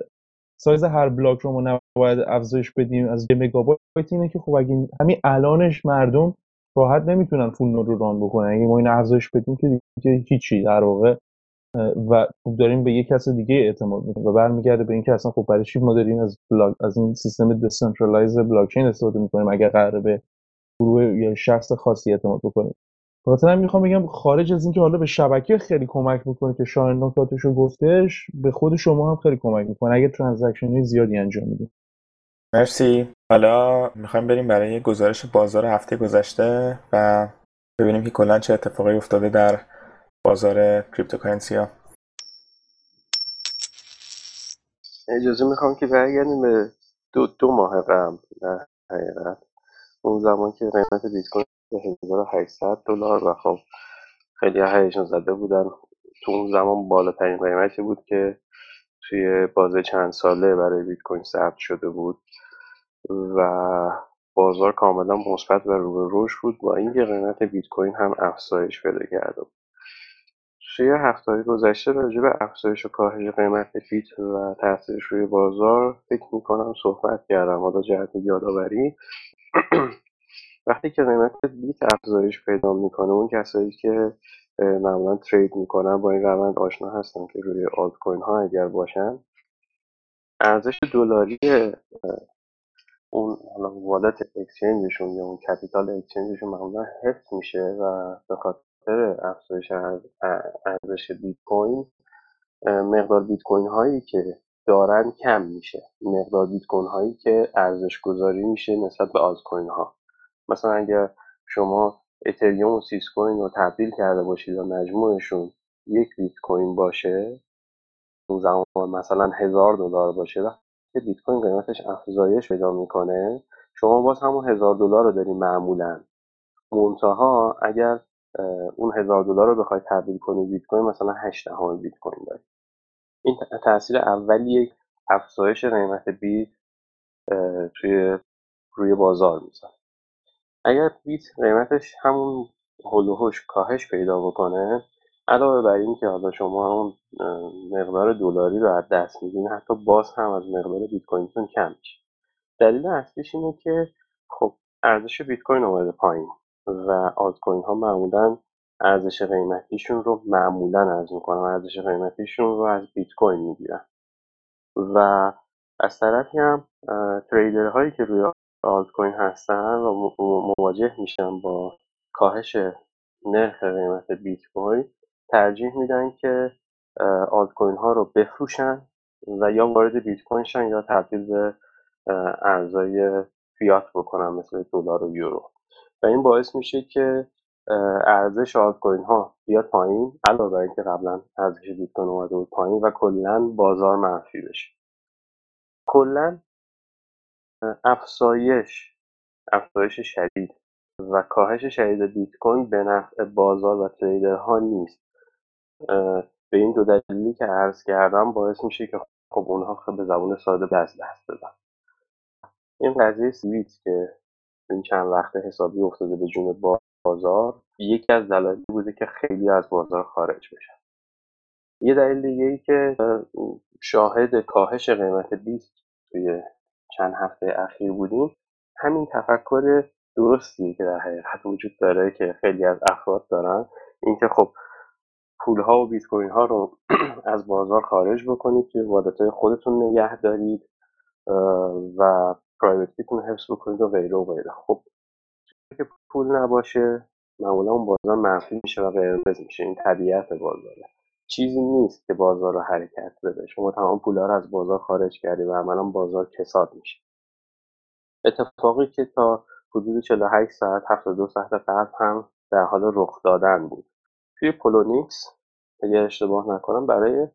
سایز هر بلاک رو ما باید افزایش بدیم از یه مگابایت اینه که خب اگه همین الانش مردم راحت نمی‌تونن full node رو run بکنن. اگه ما این افزایش بدیم که دیگه هیچی در واقع و داریم به یک کس دیگه اعتماد می‌کنیم و برمیگرده به اینکه اصلا خب برای چی ما داریم از بلاک از این سیستم decentralized بلاکچین استفاده می‌کنیم اگر قراره به گروه یا شخص خاصی اعتماد بکنیم. خاطر می‌خوام بگم خارج از اینکه حالا به شبکه خیلی کمک می‌کنه که شاهین نکاتش رو گفتش به خود شما هم خیلی کمک می‌کنه اگه transaction زیادی انجام میدیم مرسی. حالا می‌خوایم بریم برای گزارش بازار هفته گذشته و ببینیم که کلا چه اتفاقی افتاده در بازار cryptocurrency ها. اجازه می‌خوام که برگردیم به دو, دو ماه قبل در حقیقت اون زمان که قیمت بیت کوین به 1800 دلار و خب خیلی هیجان زده بودن. تو اون زمان بالاترین قیمتی بود که توی بازه چند ساله برای بیت کوین ثبت شده بود و بازار کاملا مثبت و رو رشد بود. با اینکه قیمت بیت کوین هم افزایش پیدا کرده بود. توی هفته گذشته راجع به افزایش و کاهش قیمت بیت و تاثیرش روی بازار فکر می‌کنم صحبت کردم. حالا جهت یادآوری. وقتی که قیمت بیت افزایش پیدا می‌کنه اون کسایی که معمولا trade می‌کنن با این روند آشنا هستن که روی آلت کوین ها اگر باشن ارزش دلاری اون حالا wallet exchange شون یا اون capital exchange شون معمولا حفظ میشه و به خاطر افزایش ارزش بیت کوین مقدار بیت کوین هایی که دارن کم میشه. مقدار بیت کوین هایی که ارزش گذاری میشه نسبت به آلت کوین ها مثلا اگر شما اتریوم و سیس کوین رو تبدیل کرده باشید و مجموعشون یک بیت کوین باشه اون زمان مثلا هزار دلار باشه که بیت کوین قیمتش افزایش پیدا می‌کنه شما باز همون هزار دلار رو داریم معمولا. منتها اگر اون هزار دلار رو بخواید تبدیل کنید بیت کوین مثلا 8 دهم بیت کوین دارید این تاثیر اولیه افزایش قیمت بیت توی روی بازار می‌ذاره. اگر بیت قیمتش همون هول کاهش پیدا بکنه علاوه بر این که حالا شما اون مقدار دلاری رو از دست میدین حتی باز هم از مقدار بیت کوینتون کم میشه. دلیل اصلیش اینه که خب ارزش بیت کوین اومده پایین. و آلت کوین ها معمولا ارزش قیمتیشون رو معمولا ارز می‌کنن ارزش قیمتیشون رو از بیت کوین می‌گیرن. و از طرفی هم هایی که روی آلت کوین هستن و مواجه میشن با کاهش نرخ قیمت بیت کوین ترجیح میدن که آلت کوین ها رو بفروشن و یا وارد بیت کوین شن یا تبدیل به ارزهای فیات بکنن مثل دلار و یورو. و این باعث میشه که ارزش آلت کوین ها بیاد پایین علاوه بر اینکه قبلا ارزش بیت کوین اومده بود پایین و کلا بازار منفی بشه. کلا افزایش افزایش شدید و کاهش شدید بیت کوین به نفع بازار و تریدرها نیست. به این دو دلیلی که عرض کردم باعث میشه که خب اونها خب به زبان ساده دست دست بدن. این قضیه سویت که این چند وقت حسابی افتاده به جون بازار یکی از دلایلی بوده که خیلی از بازار خارج بشن یه دلیل دیگه ای که شاهد کاهش قیمت بیت توی چند هفته اخیر بودیم همین تفکر درستیه که در حقیقت وجود داره که خیلی از افراد دارن. اینکه خب پول ها و بیت کوین ها رو از بازار خارج بکنید که والت خودتون نگه دارید و پرایوت بیتون حفظ بکنید و غیره و غیره. خب که پول نباشه معمولا اون بازار منفی میشه و قرمز میشه. این طبیعت بازاره. چیزی نیست که بازار رو حرکت بده. شما تمام پولا رو از بازار خارج کردی و عملا بازار کساد میشه. اتفاقی که تا حدود 48 ساعت 72 ساعت قبل هم در حال رخ دادن بود. توی پولونیکس اگر اشتباه نکنم برای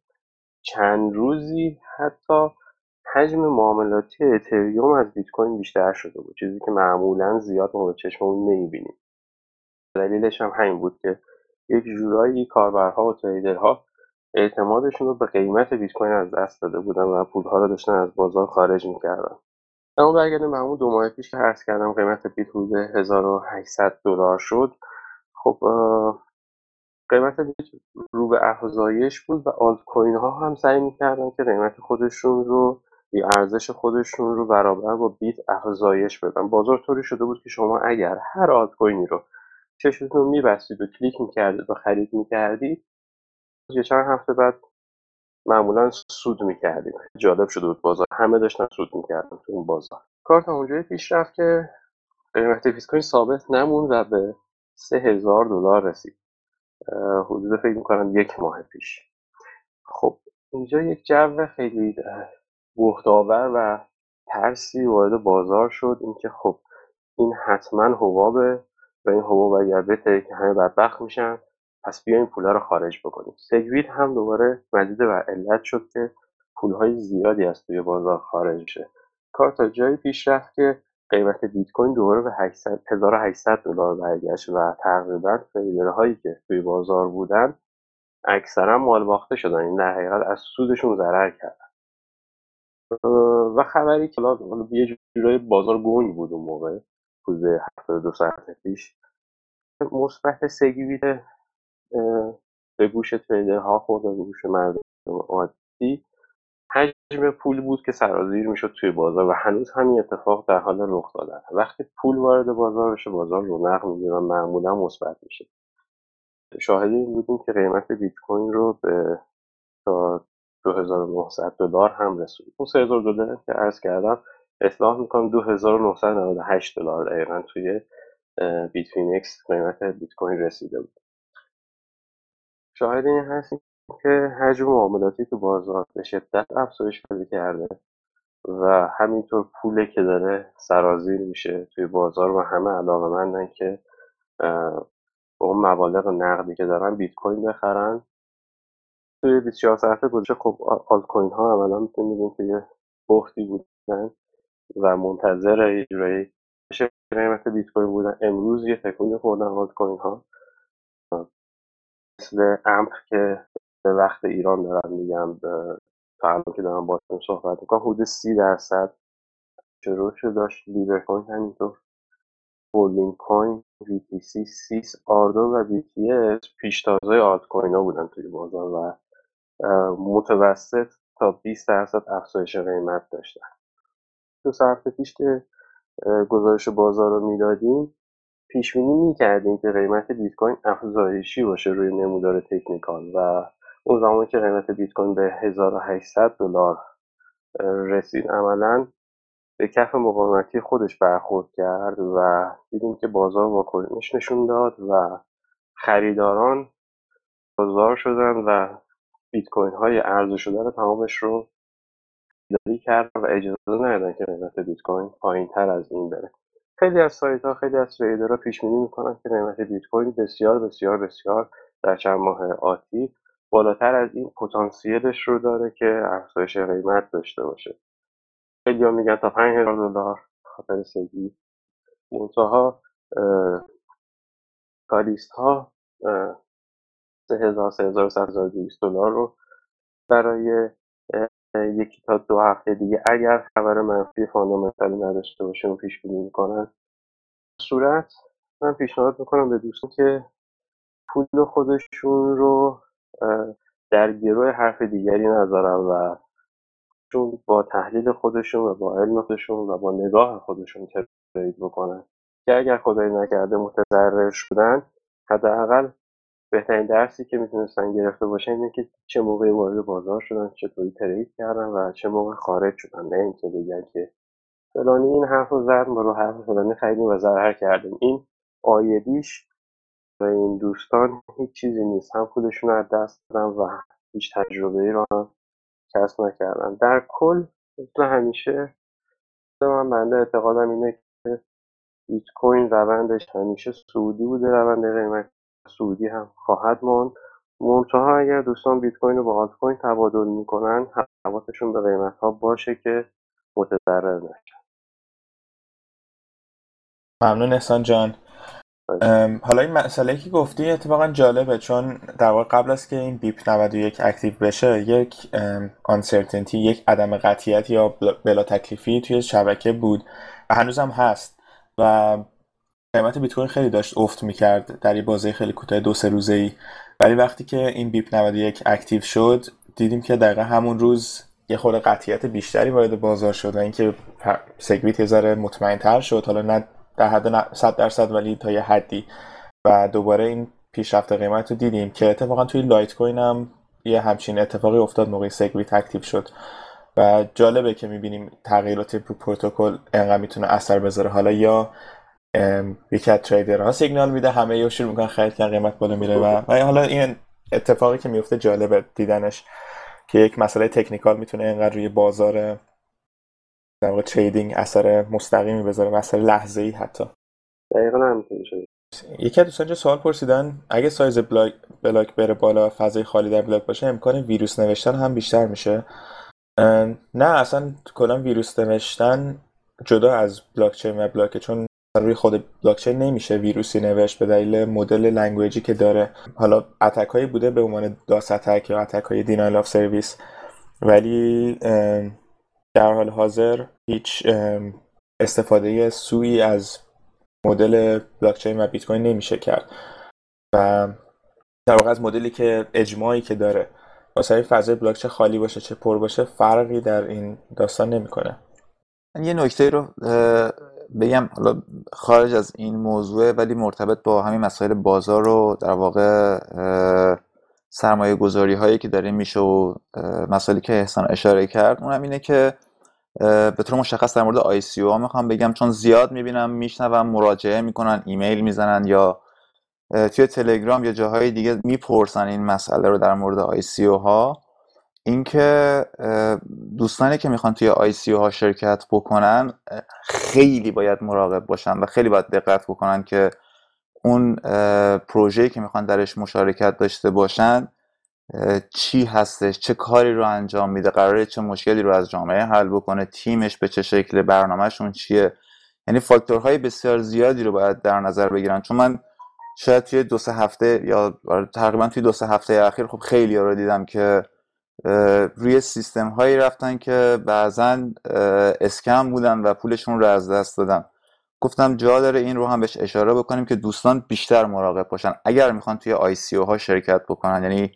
چند روزی حتی حجم معاملاتی اتریوم از بیت کوین بیشتر شده بود چیزی که معمولا زیاد ما به چشممون نمی‌بینیم. دلیلش هم همین بود که یک جورایی کاربرها و تریدرها اعتمادشون رو به قیمت بیت کوین از دست داده بودن و پولها رو داشتن از بازار خارج می‌کردن. اما برگردیم به همون دو ماه پیش که عرض کردم قیمت بیت حدود 1800 دلار شد. خب قیمت بیت رو به افزایش بود و آلت کوین ها هم سعی می‌کردن که قیمت خودشون رو ارزش خودشون رو برابر با بیت افزایش بدن. بازار طوری شده بود که شما اگر هر آلت کوینی رو چشمتون میبستید و کلیک می‌کردید و خرید می‌کردید یه چند هفته بعد معمولا سود می‌کردیم جالب شده بود بازار. همه داشتن سود می‌کردن تو اون بازار. کارت اونجایی پیش رفت که قیمت بیت کوین ثابت نمون و به سه هزار دلار رسید. حدود فکر می‌کنم یک ماه پیش. خب اینجا یک جو خیلی بهتاور و ترسی وارد بازار شد. اینکه خب این حتما حبابه و این حباب اگر بتره که همه بدبخت میشن پس بیایم پولا رو خارج بکنیم. سگویت هم دوباره مزید و علت شد که پولهای زیادی از توی بازار خارج شه کار تا جایی پیش رفت که قیمت بیت کوین دوباره به 1800 دلار برگشت و تقریبا هایی که توی بازار بودن اکثرا مال باخته شدن. این در حقیقت از سودشون ضرر کردن. و خبری که یه جورای بازار گنگ بود اون موقع حدود 72 ساعت پیش. مثبت سگویت به گوش ها خورد به گوش مردم عادی. حجم پول بود که سرازیر می‌شد توی بازار و هنوز همین اتفاق در حال رخ دادن. وقتی پول وارد بازار بشه بازار رونق می‌گیره و معمولا مثبت میشه. شاهدی این بودیم که قیمت بیت کوین رو به تا 2900 دلار هم رسید اون 3000 دلار که عرض کردم اصلاح می‌کنم 2998 دلار دقیقا توی بیت اکس قیمت بیت کوین رسیده بود. شاهد این هستیم که حجم معاملاتی تو بازار به شدت افزایش پیدا کرده و همینطور پوله که داره سرازیر میشه توی بازار و همه علاقه مندن که با اون مبالغ نقدی که دارن بیت کوین بخرن. توی 24 ساعت گذشته خب آلت کوین ها اولا می‌تونیم که یه بختی بودن و منتظر اجرای قیمت بیت کوین بودن. امروز یه تکونی خوردن آلت کوین ها مثل امپ که به وقت ایران دارم میگم تا الان که دارم باشون صحبت می‌کنم حدود سی درصد رشد داشت. لیبر کوین همینطور. هولدینگ کوین سی سیس آردو و اس پیشتازهای آلت کوین ها بودن توی بازار و متوسط تا 20 درصد افزایش قیمت داشتن. تو ساعت پیش که گزارش بازار رو می‌دادیم پیش بینی می‌کردیم که قیمت بیت کوین افزایشی باشه روی نمودار تکنیکال و اون زمانی که قیمت بیت کوین به 1800 دلار رسید عملا به کف مقاومتی خودش برخورد کرد و دیدیم که بازار واکنش نشون داد و خریداران بازار شدن و بیت کوین های عرضه شده رو تمامش رو داری کرد و اجازه ندادن که قیمت بیت کوین پایین تر از این بره. خیلی از سایت ها خیلی از ها پیش بینی می‌کنن که قیمت بیت کوین بسیار بسیار بسیار در چند ماه آتی بالاتر از این پتانسیلش رو داره که افزایش قیمت داشته باشه. خیلی ها میگن تا 5000 دلار خاطر سگی. منتها کالیست ها 3000 3200 دلار رو برای یکی تا دو هفته دیگه. اگر خبر منفی فاندامنتالی نداشته باشه و پیش بینی می‌کنن. صورت من پیشنهاد می‌کنم به دوستان که پول خودشون رو در گروه حرف دیگری نذارن و چون با تحلیل خودشون و با علم خودشون و با نگاه خودشون ترید بکنن. که اگر خدایی نکرده متضرر شدن حداقل بهترین درسی که می‌تونستن گرفته باشن اینه که چه موقعی وارد بازار شدن چطوری ترید کردن و چه موقع خارج شدن. نه اینکه بگن که فلانی این حرف رو زد ما رو حرف فلانی خریدیم و ضرر کردیم. این آیدیش و این دوستان هیچ چیزی نیست. هم خودشون از دست دادن و هیچ تجربه ای رو هم کسب نکردن. در کل مثل همیشه من بنده اعتقادم اینه که بیت کوین روندش همیشه سعودی بوده روند قیمت سعودی هم خواهد ماند. منتها اگر دوستان بیت کوین رو با آلت کوین تبادل می‌کنن حواسشون به قیمت ها باشه که متضرر نشن ممنون احسان جان. حالا این مسئله که گفتی اتفاقا جالبه چون در واقع قبل از که این بیپ 91 اکتیو بشه یک آنسرتنتی یک عدم قطعیت یا بلا تکلیفی توی شبکه بود و هنوز هم هست. و قیمت بیت کوین خیلی داشت افت می‌کرد در این بازه خیلی کوتاه دو سه روزه ای. ولی وقتی که این BIP 91 active شد دیدیم که دقیقا همون روز یه خورده قطعیت بیشتری وارد بازار شد و اینکه SegWit یه مطمئن تر شد. حالا نه در حد 100 درصد ولی تا یه حدی. و دوباره این پیشرفت قیمت رو دیدیم که اتفاقا توی لایت کوین هم یه همچین اتفاقی افتاد موقع SegWit active شد. و جالبه که می‌بینیم تغییرات پروتکل انقدر می‌تونه اثر بذاره. حالا یا یکی از ها سیگنال میده همه یا شروع می‌کنن خرید کردن قیمت بالا میره و, و حالا این اتفاقی که میفته جالبه دیدنش که یک مسئله technical می‌تونه اینقدر روی بازار در واقع trading اثر مستقیمی بذاره مسئله لحظه ای حتی. دقیقا همینطوری یکی از دوستان سوال پرسیدن؟ اگه سایز block, block بره بالا فضای خالی در block باشه امکان ویروس نوشتن هم بیشتر میشه. نه اصلا کلا ویروس نوشتن جدا از بلاکچین و block چون روی خود بلاکچین نمیشه ویروسی نوشت به دلیل مدل language ی که داره. حالا attack بوده به عنوان DoS attack یا attack های denial of service ولی در حال حاضر هیچ استفاده سوئی از مدل بلاکچین و بیت کوین نمیشه کرد. و در واقع از مدلی که اجماعی که داره واسه فضای block خالی باشه چه پر باشه فرقی در این داستان نمی‌کنه. یه نکته رو بگم حالا خارج از این موضوع ولی مرتبط با همین مسائل بازار رو در واقع سرمایه گذاری هایی که داره میشه و مسائلی که احسان اشاره کرد اونم اینه که به طور مشخص در مورد آی سی او می‌خوام بگم چون زیاد می‌بینم میشنوم مراجعه می‌کنن ایمیل می‌زنن یا توی تلگرام یا جاهای دیگه می‌پرسن این مسئله رو در مورد آی سی او ها. اینکه دوستانی که می‌خوان توی آی سی ها شرکت بکنن خیلی باید مراقب باشن و خیلی باید دقت بکنن که اون پروژه‌ای که می‌خوان درش مشارکت داشته باشن چی هستش چه کاری رو انجام میده قراره چه مشکلی رو از جامعه حل بکنه تیمش به چه شکل برنامهشون چیه؟ یعنی فاکتورهای بسیار زیادی رو باید در نظر بگیرن. چون من شاید توی دو سه هفته یا آره، تقریبا توی دو سه هفته اخیر خب خیلی رو دیدم که روی سیستم هایی رفتن که بعضا scam بودن و پولشون رو از دست دادن. گفتم جا داره این رو هم بهش اشاره بکنیم که دوستان بیشتر مراقب باشن. اگر می‌خوان توی ICO ها شرکت بکنن یعنی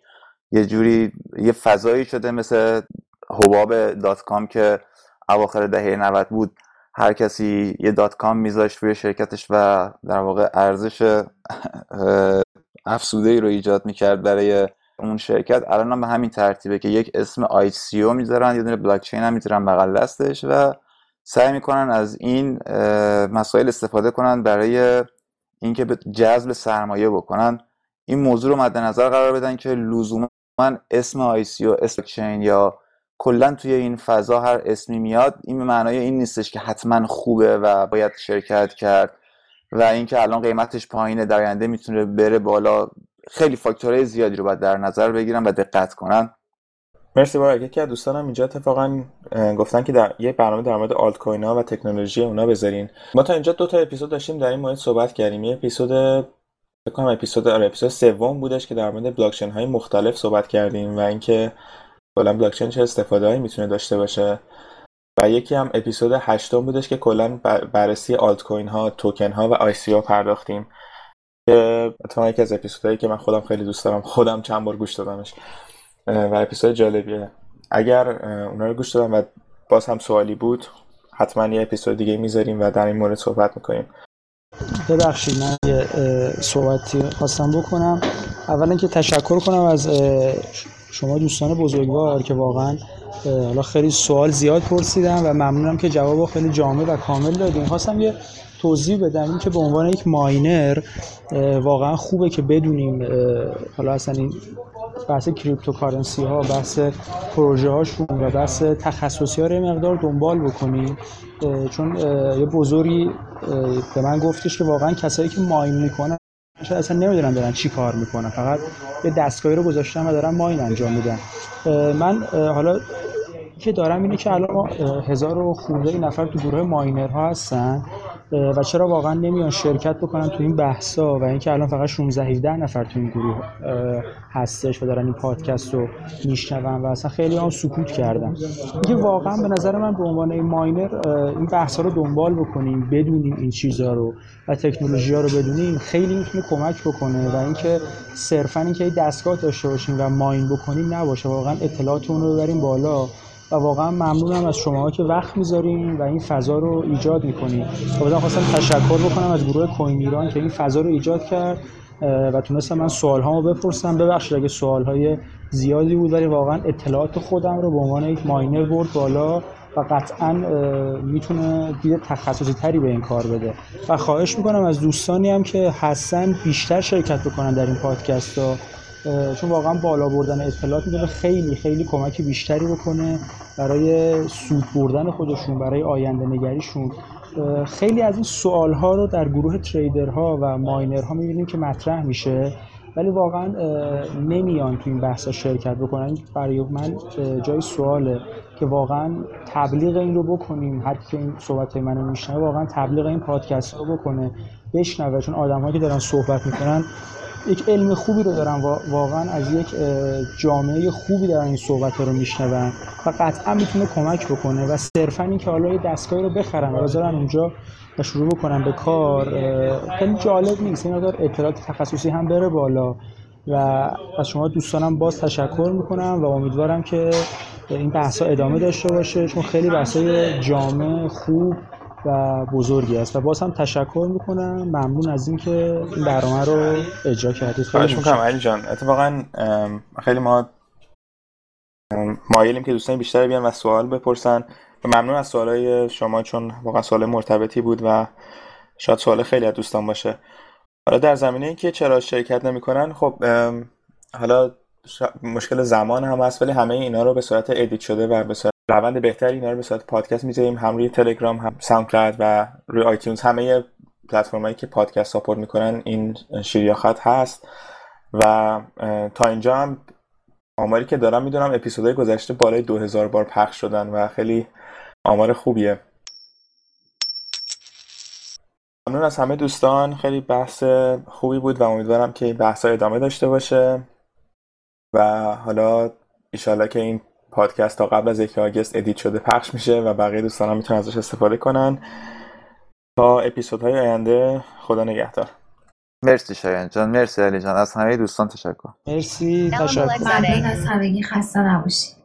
یه جوری یه فضایی شده مثل حباب dot-com که اواخر دهه 90 بود هر کسی یه dot-com میذاشت روی شرکتش و در واقع ارزش افزوده ای رو ایجاد می‌کرد برای اون شرکت الان هم به همین ترتیبه که یک اسم ICO می‌ذارن یه دونه بلاک چین هم می‌ذارن بغل دستش و سعی می‌کنن از این مسائل استفاده کنن برای اینکه به جذب سرمایه بکنن. این موضوع رو مد نظر قرار بدن که لزوما اسم ICO اسم chain یا کلا توی این فضا هر اسمی میاد این به معنای این نیستش که حتما خوبه و باید شرکت کرد و اینکه الان قیمتش پایینه در آینده می‌تونه بره بالا. خیلی فاکتورهای زیادی رو باید در نظر بگیرن و دقت کنن. مرسی بارک یکی از دوستانم اینجا اتفاقا گفتن که در یه برنامه در مورد آلت کوین ها و تکنولوژی اونا بذارین. ما تا اینجا دو تا اپیزود داشتیم در این مورد صحبت کردیم. یه اپیزود فکر کنم اپیزود آره اپیزود سوم بودش که در مورد بلاک های مختلف صحبت کردیم و اینکه کلا بلاک چین چه استفاده می‌تونه داشته باشه. و یکی هم اپیزود هشتم بودش که کلا بررسی آلت کوین ها توکن ها و آی سی پرداختیم. که اتفاقا یکی از اپیزودهایی که من خودم خیلی دوست دارم خودم چند بار گوش دادمش. و اپیزود جالبیه. اگر اونا رو گوش دادم و باز هم سوالی بود حتما یه اپیزود دیگه می‌ذاریم و در این مورد صحبت می‌کنیم. ببخشید من یه صحبتی خواستم بکنم. اولا که تشکر کنم از شما دوستان بزرگوار که واقعا حالا خیلی سوال زیاد پرسیدم و ممنونم که جواب خیلی جامع و کامل دادیم خواستم یه توضیح بدم. این که به عنوان یک miner واقعا خوبه که بدونیم حالا اصلا این بحث cryptocurrency ها بحث پروژه هاشون و بحث تخصصی ها رو مقدار دنبال بکنیم. چون یه بزرگی به من گفتش که واقعا کسایی که mine می‌کنن اصلا نمی‌دونن دارن چی کار می‌کنن. فقط یه دستگاهی رو گذاشتن و دارن ماین انجام میدن. من حالا که دارم اینه که الان هزار و خورده نفر تو گروه ماینرها هستن. و چرا واقعا نمیان شرکت بکنن تو این بحثا؟ و اینکه الان فقط 16 17 نفر تو این گروه هستش و دارن این پادکست رو میشنون و اصلا خیلی هم سکوت کردن. اینکه واقعا به نظر من به عنوان این ماینر این بحثا رو دنبال بکنیم بدونیم این چیزها رو و تکنولوژی ها رو بدونیم خیلی می‌تونه کمک بکنه و اینکه صرفا اینکه دستگاه داشته باشیم و ماین بکنیم نباشه. واقعا اطلاعاتمون رو ببریم بالا. و واقعا ممنونم از شما که وقت می‌ذارین و این فضا رو ایجاد می‌کنین. و خواستم تشکر بکنم از گروه کوین ایران که این فضا رو ایجاد کرد و تونستم من سوال هامو بپرسم. ببخشید اگه سوال های زیادی بود ولی واقعا اطلاعات خودم رو به عنوان یک ماینر برد بالا و قطعا می‌تونه دید تخصصی تری به این کار بده. و خواهش می‌کنم از دوستانی هم که هستن بیشتر شرکت بکنن در این پادکست ها. چون واقعا بالا بردن اطلاعات می‌تونه خیلی خیلی کمک بیشتری بکنه برای سود بردن خودشون برای آینده نگریشون. خیلی از این سوال ها رو در گروه تریدرها و ماینرها می‌بینیم که مطرح میشه ولی واقعا نمیان تو این بحثا شرکت بکنن. برای من جای سواله که واقعا تبلیغ این رو بکنیم. حتی که این صحبت منو میشنوه واقعا تبلیغ این پادکست رو بکنه بشنوه. چون آدمایی که دارن صحبت می‌کنن یک علم خوبی رو دارن واقعا از یک جامعه خوبی دارن این صحبت رو میشنون و قطعا می‌تونه کمک بکنه و صرفا این که حالا یه دستگاهی رو بخرن و بذارن اونجا و شروع بکنن به کار خیلی جالب نیست. این دار اطلاعات تخصصی هم بره بالا و از شما دوستانم باز تشکر می‌کنم و امیدوارم که این بحث ادامه داشته باشه. چون خیلی بحث جامع خوب و بزرگی است و باز هم تشکر می‌کنم. ممنون از اینکه این برنامه رو اجرا کردید. خیلی می‌کنم علی جان. اتفاقا خیلی ما مایلیم که دوستان بیشتر بیان و سوال بپرسن. و ممنون از سوالای شما چون واقعا سوال مرتبطی بود و شاید سوال خیلی از دوستان باشه. حالا در زمینه این که چرا شرکت نمی‌کنن خب حالا مشکل زمان هم هست ولی همه اینا رو به صورت edit شده و به صورت روند بهتری اینا رو به صورت پادکست می‌ذاریم هم روی تلگرام هم SoundCloud و روی iTunes. همه پلتفرمایی که پادکست support می‌کنن این شیر یا خط هست. و تا اینجا هم آماری که دارم می‌دونم اپیزودهای گذشته بالای 2000 بار پخش شدن و خیلی آمار خوبیه. ممنون از همه دوستان. خیلی بحث خوبی بود و امیدوارم که این بحث ادامه داشته باشه. و حالا ایشالا که این پادکست تا قبل از یک آگست ادیت شده پخش میشه و بقیه دوستان هم می‌تونن ازش استفاده کنن. تا اپیزودهای آینده خدا نگهدار. مرسی شایان جان مرسی علی جان. از همه دوستان تشکر. مرسی تشکر. از همگی خسته نباشید.